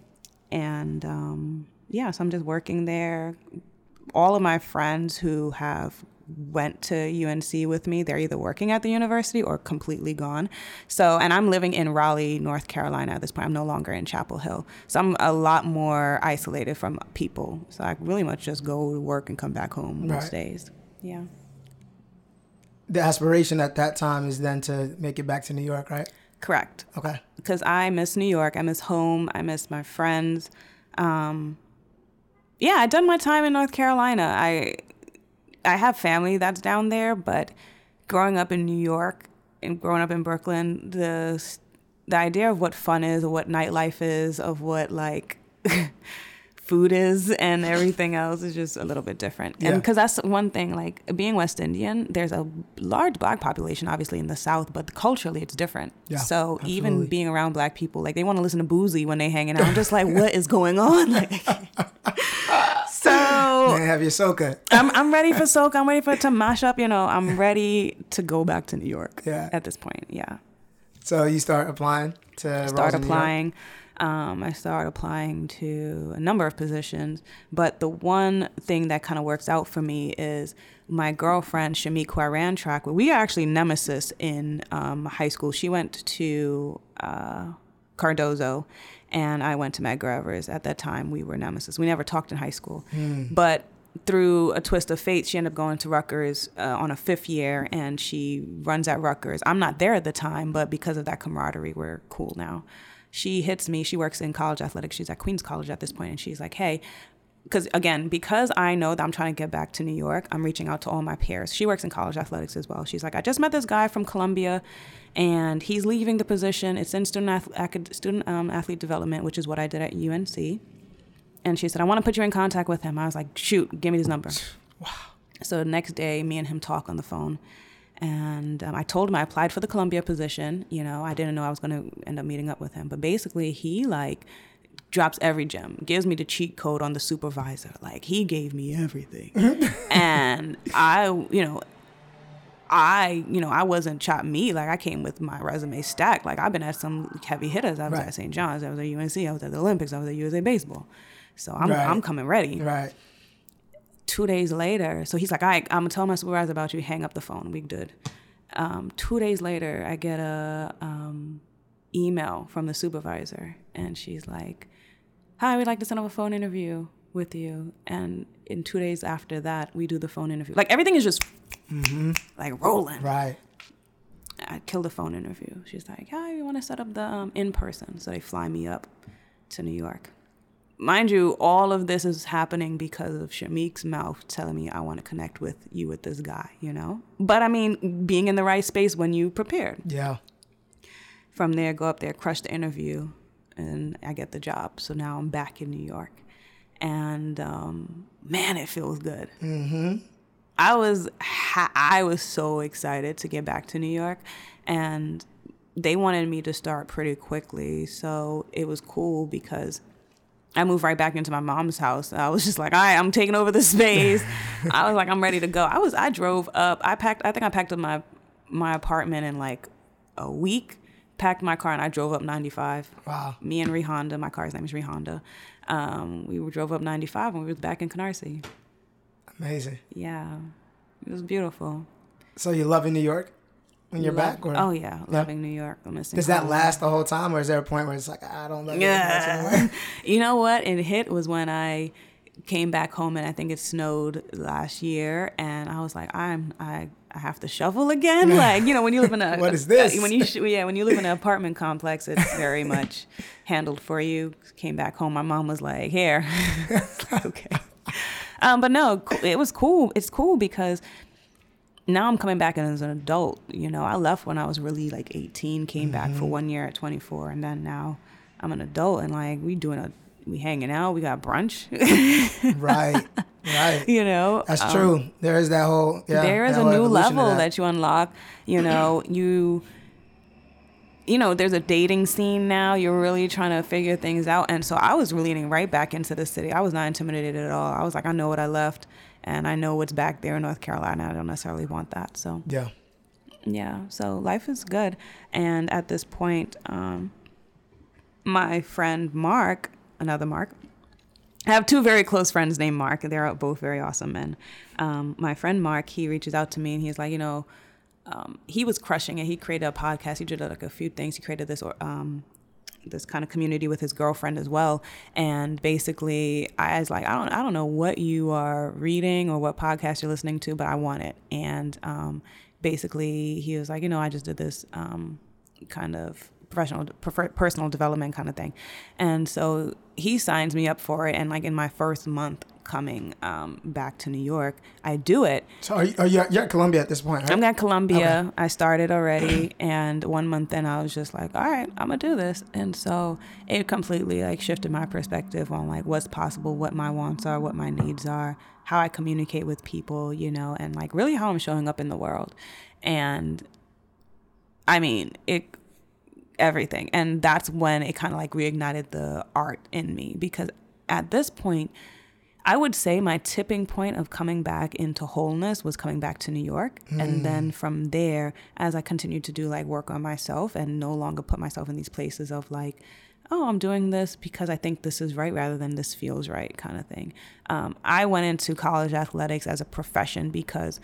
And um, yeah, so I'm just working there. All of my friends who have went to UNC with me, they're either working at the university or completely gone. So, and I'm living in Raleigh, North Carolina at this point. I'm no longer in Chapel Hill. So I'm a lot more isolated from people. So I really much just go to work and come back home most Right. days. Yeah. The aspiration at that time is then to make it back to New York, right? Correct. Okay. because I miss New York. I miss home. I miss my friends. Um, yeah, I'd done my time in North Carolina. I I have family that's down there, but growing up in New York and growing up in Brooklyn, the the idea of what fun is, of what nightlife is, of what like *laughs* food is and everything else is just a little bit different. And because that's one thing, like being West Indian, there's a large black population, obviously in the South, but culturally it's different. Yeah, so even being around black people, like they want to listen to Boosie when they hanging out. I'm just like, what is going on? *laughs* Like, *laughs* so And have your soca. I'm I'm ready for soca. I'm ready for it to mash up. You know, I'm ready to go back to New York. Yeah. At this point, yeah. So you start applying to Start in New York? Um, I started applying to a number of positions, but the one thing that kind of works out for me is my girlfriend Shamik, who I ran track with. We are actually nemesis in um, high school. She went to uh, Cardozo, and I went to Medgar Evers. At that time, we were nemesis. We never talked in high school, but through a twist of fate, she ended up going to Rutgers uh, on a fifth year, and she runs at Rutgers. I'm not there at the time, but because of that camaraderie, we're cool now. She hits me. She works in college athletics. She's at Queens College at this point, and she's like, "Hey." Because again, because I know that I'm trying to get back to New York, I'm reaching out to all my peers. She works in college athletics as well. She's like, I just met this guy from Columbia, and he's leaving the position. It's in student ath- student um, athlete development, which is what I did at UNC and she said, I want to put you in contact with him. I was like, shoot, give me his number. Wow. So the next day, me and him talk on the phone. And um, I told him I applied for the Columbia position. You know, I didn't know I was going to end up meeting up with him. But basically, he like drops every gem, gives me the cheat code on the supervisor. Like, he gave me everything. *laughs* and I, you know, I, you know, I wasn't chopped meat. Like I came with my resume stacked. Like I've been at some heavy hitters. I was Right. at St. John's. I was at UNC. I was at the Olympics. I was at USA Baseball. So I'm Right. I'm coming ready. Right. Two days later, so he's like, "All right, I'm gonna tell my supervisor about you. Hang up the phone. We good." Um, two days later, I get a um, email from the supervisor, and she's like, "Hi, we'd like to set up a phone interview with you." And in two days after that, we do the phone interview. Like everything is just like rolling. Right. I killed a phone interview. She's like, "Hi, we want to set up the um, in person." So they fly me up to New York. Mind you, all of this is happening because of Shamik's mouth telling me I want to connect with you with this guy, you know? But I mean, being in the right space when you prepared. Yeah. from there, go up there, crush the interview, and I get the job. So now I'm back in New York, and um, man, it feels good. Mm-hmm. I was ha- I was so excited to get back to New York, and they wanted me to start pretty quickly. So it was cool because I moved right back into my mom's house. I was just like, all right, I'm taking over the space. *laughs* I was like, I'm ready to go. I was I drove up. I packed. I think I packed up my my apartment in like a week. Packed my car and I drove up 95. Wow. Me and Rehonda. My car's name is Rehonda. Um, we drove up 95 and we was back in Canarsie. Amazing. Yeah, it was beautiful. So you loving New York when you're Love- back? Or oh yeah, loving New York. I'm missing. Does that home. last the whole time, or is there a point where it's like I don't love it as anymore? *laughs* you know what? It hit was when I came back home and I think it snowed last year and I was like, I'm I I have to shovel again. *laughs* Like, you know, when you live in a What is this? When you yeah, when you live in an apartment complex, it's very *laughs* much handled for you. Came back home, my mom was like, "Here." okay. Um, but no, it was cool. It's cool because now I'm coming back as an adult. You know, I left when I was really like 18, came back Mm-hmm. for one year at 24, and then now I'm an adult and like we doing a we hanging out. We got brunch. *laughs* right, right. you know, That's Um, true. There is that whole. Yeah, there is a new level that. you unlock. You know, *clears throat* you you know, there's a dating scene now. You're really trying to figure things out. And so I was leaning right back into the city. I was not intimidated at all. I was like, I know what I left and I know what's back there in North Carolina. I don't necessarily want that. So Yeah. yeah, so life is good. And at this point, um, my friend Mark, another Mark, I have two very close friends named Mark, and they're both very awesome men. Um, my friend Mark, he reaches out to me and he's like, you know, um, he was crushing it. He created a podcast. He did like a few things. He created this um, this kind of community with his girlfriend as well. And basically, I was like, I don't, I don't know what you are reading or what podcast you're listening to, but I want it. And um, basically, he was like, you know, I just did this um, kind of professional, personal development kind of thing. And so he signs me up for it. And like in my first month coming um, back to New York, I do it. So are you, are you you're at Columbia at this point, right? I'm at Columbia. I started already, and one month in, I was just like, "All right, I'm gonna do this." And so it completely like shifted my perspective on like what's possible, what my wants are, what my needs are, how I communicate with people, you know, and like really how I'm showing up in the world. And I mean, it everything, and that's when it kind of like reignited the art in me because at this point. I would say my tipping point of coming back into wholeness was coming back to New York. And then from there, as I continued to do like work on myself and no longer put myself in these places of like, oh, I'm doing this because I think this is right rather than this feels right kind of thing. Um, I went into college athletics as a profession because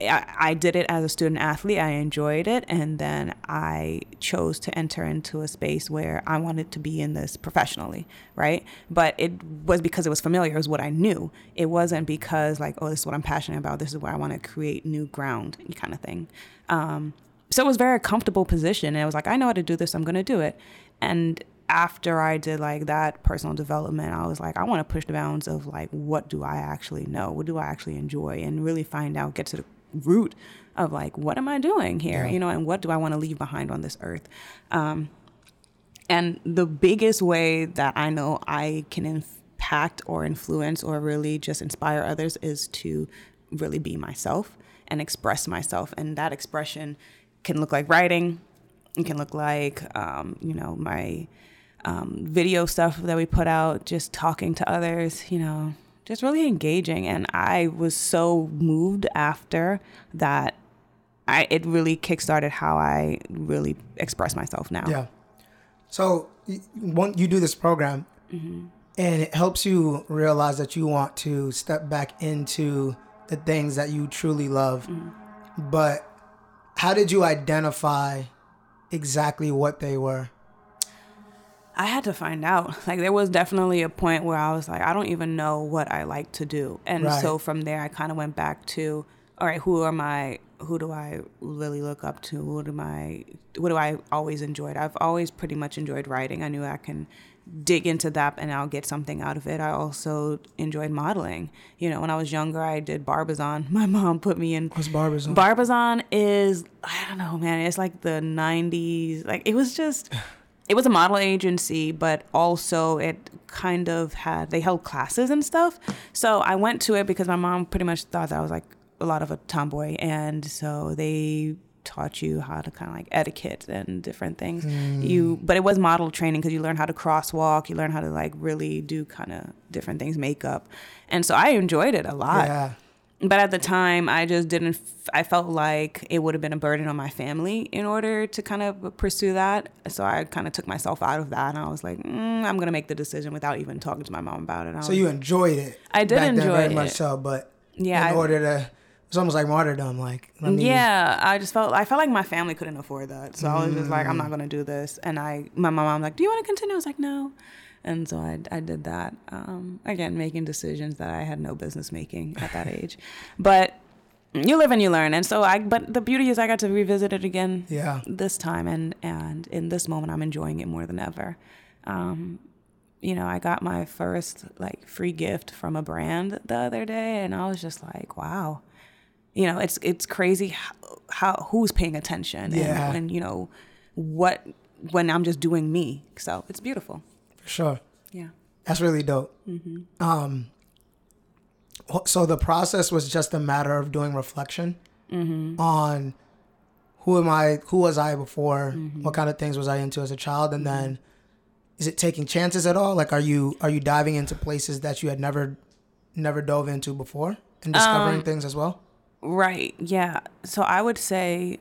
I, I did it as a student athlete. I enjoyed it. And then I chose to enter into a space where I wanted to be in this professionally, right? But it was because it was familiar, it was what I knew. It wasn't because, like, oh, this is what I'm passionate about. This is where I want to create new ground, kind of thing. Um, so it was very comfortable position. And I was like, I know how to do this. I'm going to do it. And after I did like that personal development, I was like, I want to push the bounds of like, what do I actually know? What do I actually enjoy? And really find out, get to the root of like, what am I doing here? You know, and what do I want to leave behind on this earth? Um, and the biggest way that I know I can impact or influence or really just inspire others is to really be myself and express myself. And that expression can look like writing, it can look like, um, you know, my um, video stuff that we put out, just talking to others, you know, just really engaging. And I was so moved after that. I, it really kickstarted how I really express myself now. Yeah. So one, you do this program, Mm-hmm. and it helps you realize that you want to step back into the things that you truly love. Mm-hmm. But how did you identify exactly what they were? I had to find out. *laughs* Like there was definitely a point where I was like, I don't even know what I like to do. And Right. so from there I kind of went back to, all right, who am I? who do I really look up to? Who do my what do I always enjoyed? I've always pretty much enjoyed writing. I knew I can dig into that and I'll get something out of it. I also enjoyed modeling. You know, when I was younger, I did Barbizon. *laughs* My mom put me in. What's Barbizon? Barbizon is I don't know, man. It's like the '90s. Like it was just. *laughs* It was a model agency, but also it kind of had they held classes and stuff. So I went to it because my mom pretty much thought that I was like a lot of a tomboy, and so they taught you how to kind of like etiquette and different things. Hmm. You, but it was model training because you learn how to crosswalk, you learn how to like really do kind of different things, makeup, and so I enjoyed it a lot. yeah. But at the time, I just didn't. f- I felt like it would have been a burden on my family in order to kind of pursue that. So I kind of took myself out of that, and I was like, mm, I'm gonna make the decision without even talking to my mom about it. So you enjoyed it. I did back then enjoy very much it. so, but Yeah, in I- order to, it's almost like martyrdom. Like, yeah, I just felt I felt like my family couldn't afford that, so I was just like, I'm not gonna do this. And I, my mom, I'm like, Do you want to continue? I was like, No. And so I, I did that. Um, again, making decisions that I had no business making at that age, *laughs* but you live and you learn. And so I, but the beauty is I got to revisit it again Yeah. this time, and and in this moment, I'm enjoying it more than ever. Um, you know, I got my first like free gift from a brand the other day, and I was just like, wow. You know, it's it's crazy how, how who's paying attention, Yeah. and, and you know what when I'm just doing me. So it's beautiful. Sure. Yeah. That's really dope. Mm-hmm. Um, so the process was just a matter of doing reflection Mm-hmm. on who am I, who was I before, Mm-hmm. what kind of things was I into as a child, and then is it taking chances at all? Like, are you are you diving into places that you had never never dove into before and discovering Um, things as well? Right. Yeah. So I would say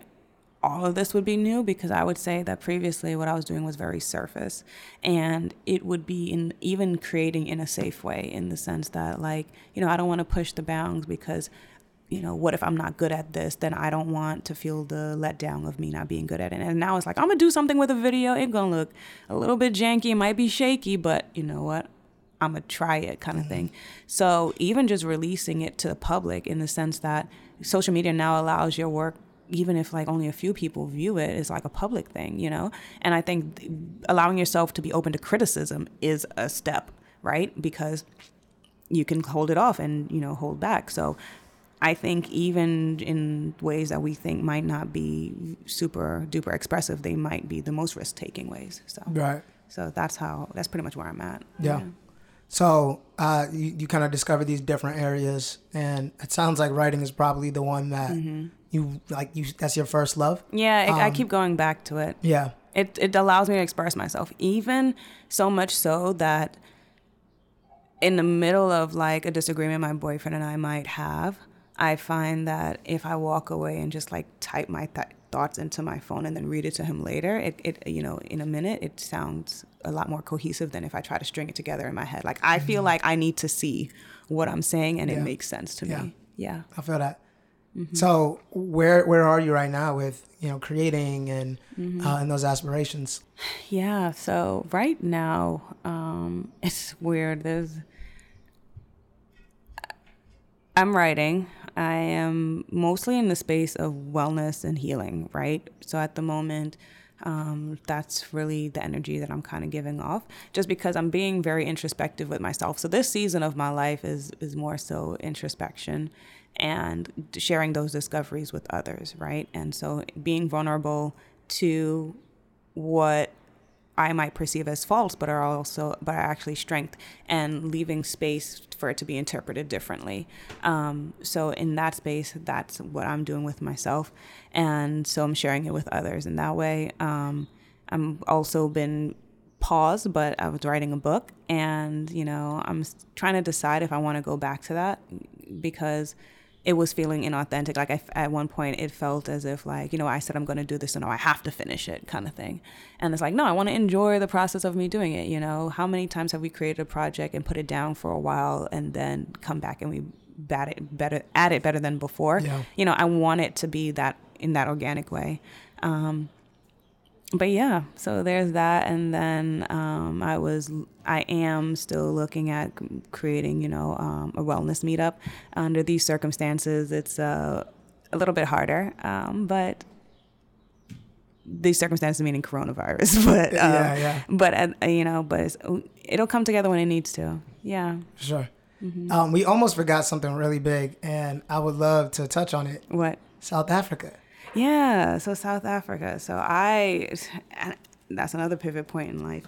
all of this would be new because I would say that previously what I was doing was very surface and it would be in even creating in a safe way in the sense that like, you know, I don't want to push the bounds because you know, what if I'm not good at this? Then I don't want to feel the letdown of me not being good at it. And now it's like, I'm going to do something with a video. It's going to look a little bit janky. It might be shaky, but you know what? I'm gonna try it kind of thing. Mm-hmm. So even just releasing it to the public in the sense that social media now allows your work, even if like only a few people view it, is like a public thing, you know. And I think allowing yourself to be open to criticism is a step, right? Because you can hold it off and you know hold back. So I think even in ways that we think might not be super duper expressive, they might be the most risk taking ways. So Right. so that's how that's pretty much where I'm at. Yeah. So uh, you, you kind of discover these different areas, and it sounds like writing is probably the one that Mm-hmm. you like. You that's your first love. Yeah, I, I Um, keep going back to it. Yeah. It it allows me to express myself, even so much so that in the middle of like a disagreement my boyfriend and I might have, I find that if I walk away and just like type my th- thoughts into my phone and then read it to him later, it, it you know in a minute it sounds a lot more cohesive than if I try to string it together in my head. Like I feel like I need to see what I'm saying and Mm-hmm. Yeah. it makes sense to Yeah. me. Yeah. I feel that. Mm-hmm. So where where are you right now with you know creating and Mm-hmm. uh, and those aspirations? *sighs* Yeah, so right now, um, *laughs* it's weird. There's, I'm writing. I am mostly in the space of wellness and healing, right? So at the moment, um, that's really the energy that I'm kind of giving off, just because I'm being very introspective with myself. So this season of my life is is more so introspection and sharing those discoveries with others, right? And so being vulnerable to what I might perceive as false, but are also but are actually strength, and leaving space for it to be interpreted differently. Um, so in that space, that's what I'm doing with myself, and so I'm sharing it with others in that way. Um, I'm also been paused, but I was writing a book, and you know I'm trying to decide if I want to go back to that because it was feeling inauthentic. Like I at one point, it felt as if like you know I said I'm going to do this, and now I have to finish it, kind of thing. And it's like no, I want to enjoy the process of me doing it. You know, how many times have we created a project and put it down for a while, and then come back and we bat it better at it better than before. Yeah. You know, I want it to be that in that organic way. Um, but yeah, so there's that, and then um, I was, I am still looking at creating, you know, um, a wellness meetup. Under these circumstances, it's uh, a little bit harder, um, but these circumstances meaning coronavirus, *laughs* but Yeah, yeah. But uh, you know, but it's, it'll come together when it needs to. Yeah. Sure. Mm-hmm. Um, we almost forgot something really big, and I would love to touch on it. What? South Africa. Yeah, so South Africa. So I, that's another pivot point in life.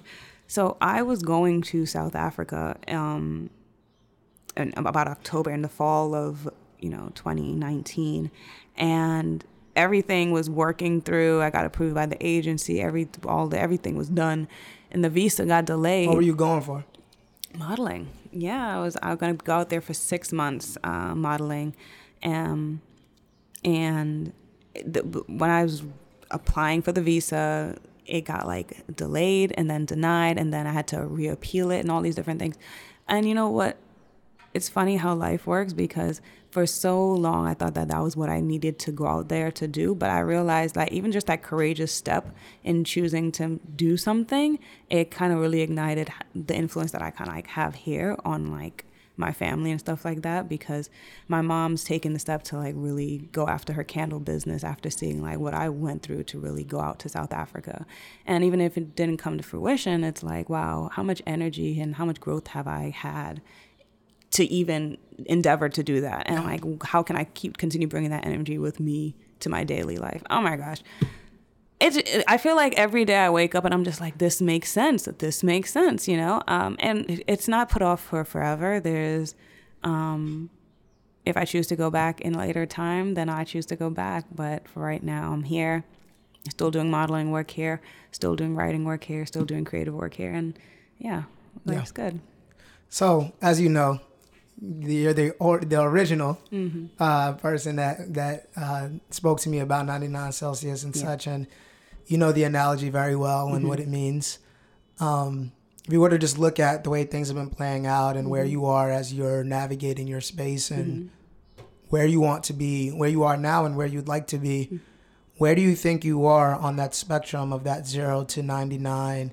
So I was going to South Africa um, in about October in the fall of you know 2019, and everything was working through. I got approved by the agency. Every all the everything was done, and the visa got delayed What were you going for? modeling. Yeah, I was I was gonna go out there for six months uh, modeling, um, and the, when I was applying for the visa, it got like delayed and then denied, and then I had to reappeal it and all these different things. And you know what? It's funny how life works because for so long I thought that that was what I needed to go out there to do, but I realized that even just that courageous step in choosing to do something, it kind of really ignited the influence that I kind of like have here on like my family and stuff like that because my mom's taken the step to like really go after her candle business after seeing like what I went through to really go out to South Africa. And even if it didn't come to fruition, it's like, wow, how much energy and how much growth have I had to even endeavor to do that? And like how can i keep continue bringing that energy with me to my daily life? Oh my gosh it, i feel like every day i wake up and i'm just like this makes sense this makes sense you know? Um, and it- it's not put off for forever. There's um, if i choose to go back in later time then i choose to go back. But for right now i'm here still doing modeling work here still doing writing work here still doing creative work here. And yeah Yeah. good. So, as you know, the you're the or, the original Mm-hmm. uh, person that that uh, spoke to me about 99 Celsius and such, and you know the analogy very well and Mm-hmm. what it means. Um, if you were to just look at the way things have been playing out and Mm-hmm. where you are as you're navigating your space and where you want to be, where you are now, and where you'd like to be, Mm-hmm. where do you think you are on that spectrum of that zero to 99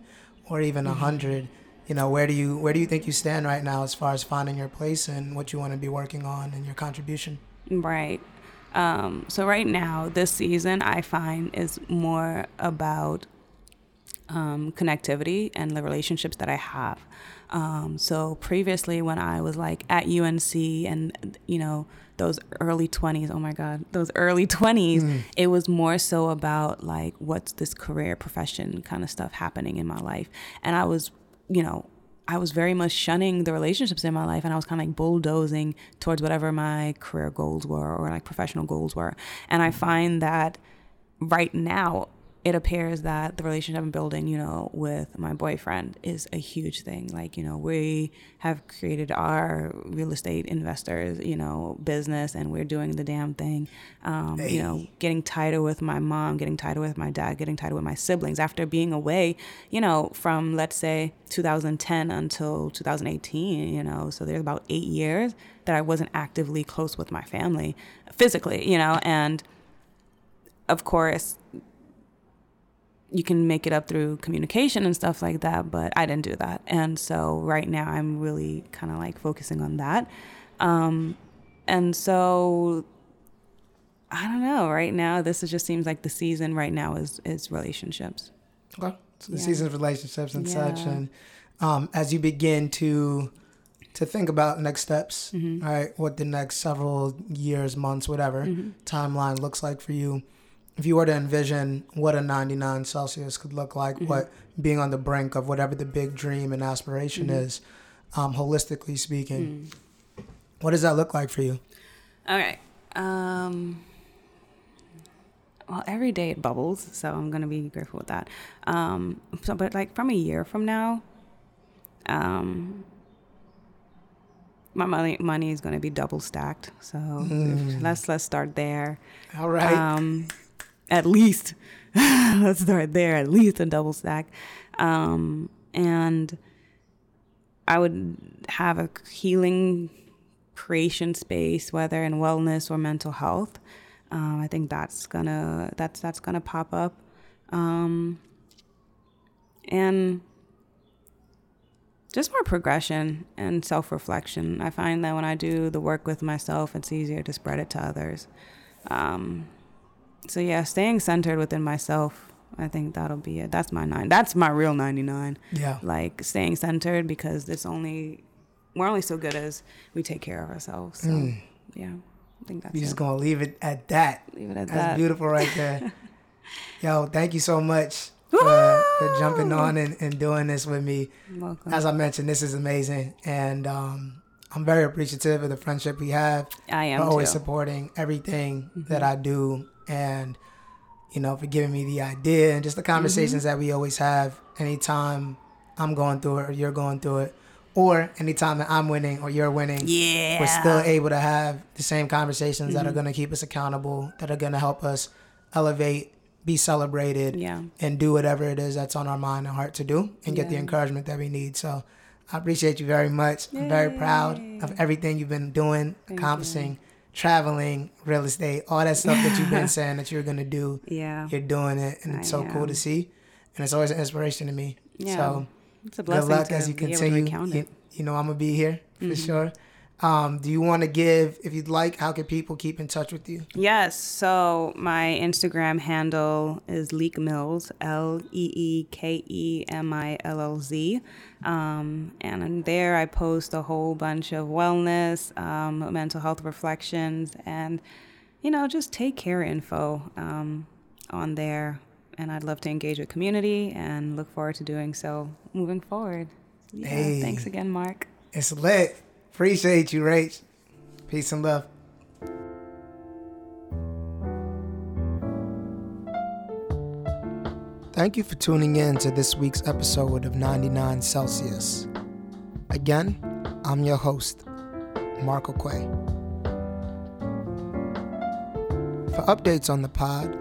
or even Mm-hmm. 100? You know, where do you where do you think you stand right now as far as finding your place and what you want to be working on and your contribution? Right. Um, so right now, this season I find is more about um, connectivity and the relationships that I have. Um, so previously, when I was like at UNC and you know those early twenties, oh my God, those early twenties, it was more so about like what's this career profession kind of stuff happening in my life, and I was, you know, I was very much shunning the relationships in my life and I was kind of like bulldozing towards whatever my career goals were or like professional goals were. And I find that right now it appears that the relationship I'm building, you know, with my boyfriend is a huge thing. Like, you know, we have created our real estate investors, you know, business and we're doing the damn thing. Um, You know, getting tighter with my mom, getting tighter with my dad, getting tighter with my siblings after being away, you know, from let's say 2010 until 2018, you know, so there's about eight years that I wasn't actively close with my family physically, you know, and of course, you can make it up through communication and stuff like that, but I didn't do that. And so right now I'm really kind of like focusing on that. Um, and so I don't know, right now this is just seems like the season right now is is relationships. Okay. So the Yeah. season of relationships and such, and um, as you begin to to think about next steps, Mm-hmm. right? What the next several years, months, whatever Mm-hmm. timeline looks like for you. If you were to envision what a 99 Celsius could look like, Mm-hmm. what being on the brink of whatever the big dream and aspiration Mm-hmm. is, um, holistically speaking, Mm. what does that look like for you? All right. Um, well, every day it bubbles, so I'm gonna be grateful with that. Um, so, but like from a year from now, um, my money money is gonna be double stacked. So let's let's start there. All right. Um, at least *sighs* let's start there. At least a double stack, um, and I would have a healing creation space, whether in wellness or mental health. Um, I think that's gonna that's that's gonna pop up, um, and just more progression and self reflection. I find that when I do the work with myself, it's easier to spread it to others. Um, so yeah, staying centered within myself I think that'll be it. That's my nine. That's my real 99. Yeah. Like staying centered because it's only, we're only so good as we take care of ourselves. So, yeah, I think that's it. just gonna leave it at that. Leave it at That's that. That's beautiful right there. *laughs* Yo, thank you so much for, for jumping on and, and doing this with me. Welcome. As I mentioned, this is amazing, and um, I'm very appreciative of the friendship we have. I am always. Mm-hmm. supporting everything that I do, and you know, for giving me the idea and just the conversations Mm-hmm. that we always have. Anytime I'm going through it or you're going through it, or anytime that I'm winning or you're winning, Yeah. we're still able to have the same conversations that are Mm-hmm. going to keep us accountable, that are going to help us elevate, be celebrated, Yeah. and do whatever it is that's on our mind and heart to do, and get the encouragement that we need. So, I appreciate you very much. I'm very proud of everything you've been doing, accomplishing, traveling, real estate, all that stuff that you've been *laughs* saying that you're to do. Yeah. You're doing it, and I it's so cool to see, and it's always an inspiration to me. Yeah. So, It's a good blessing luck to as you continue. You. Mm-hmm. you know, I'm gonna be here for sure. Um, do you want to give, if you'd like, how can people keep in touch with you? Yes. So my Instagram handle is Leeke Millz, L E E K E M I L L Z. Um, and there I post a whole bunch of wellness, um, mental health reflections, and, you know, just take care info um, on there. And I'd love to engage with community and look forward to doing so moving forward. Yeah, Hey. Thanks again, Mark. It's lit. Appreciate you, Rach. Peace and love. Thank you for tuning in to this week's episode of 99 Celsius. Again, I'm your host, Marco Quay. For updates on the pod,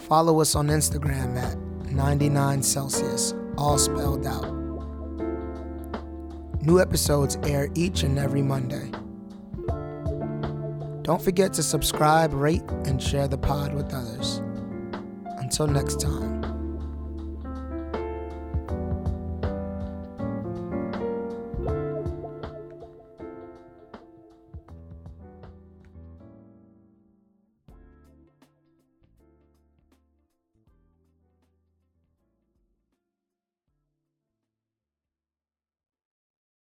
follow us on Instagram at 99 Celsius, all spelled out. New episodes air each and every Monday. Don't forget to subscribe, rate, and share the pod with others. Until next time.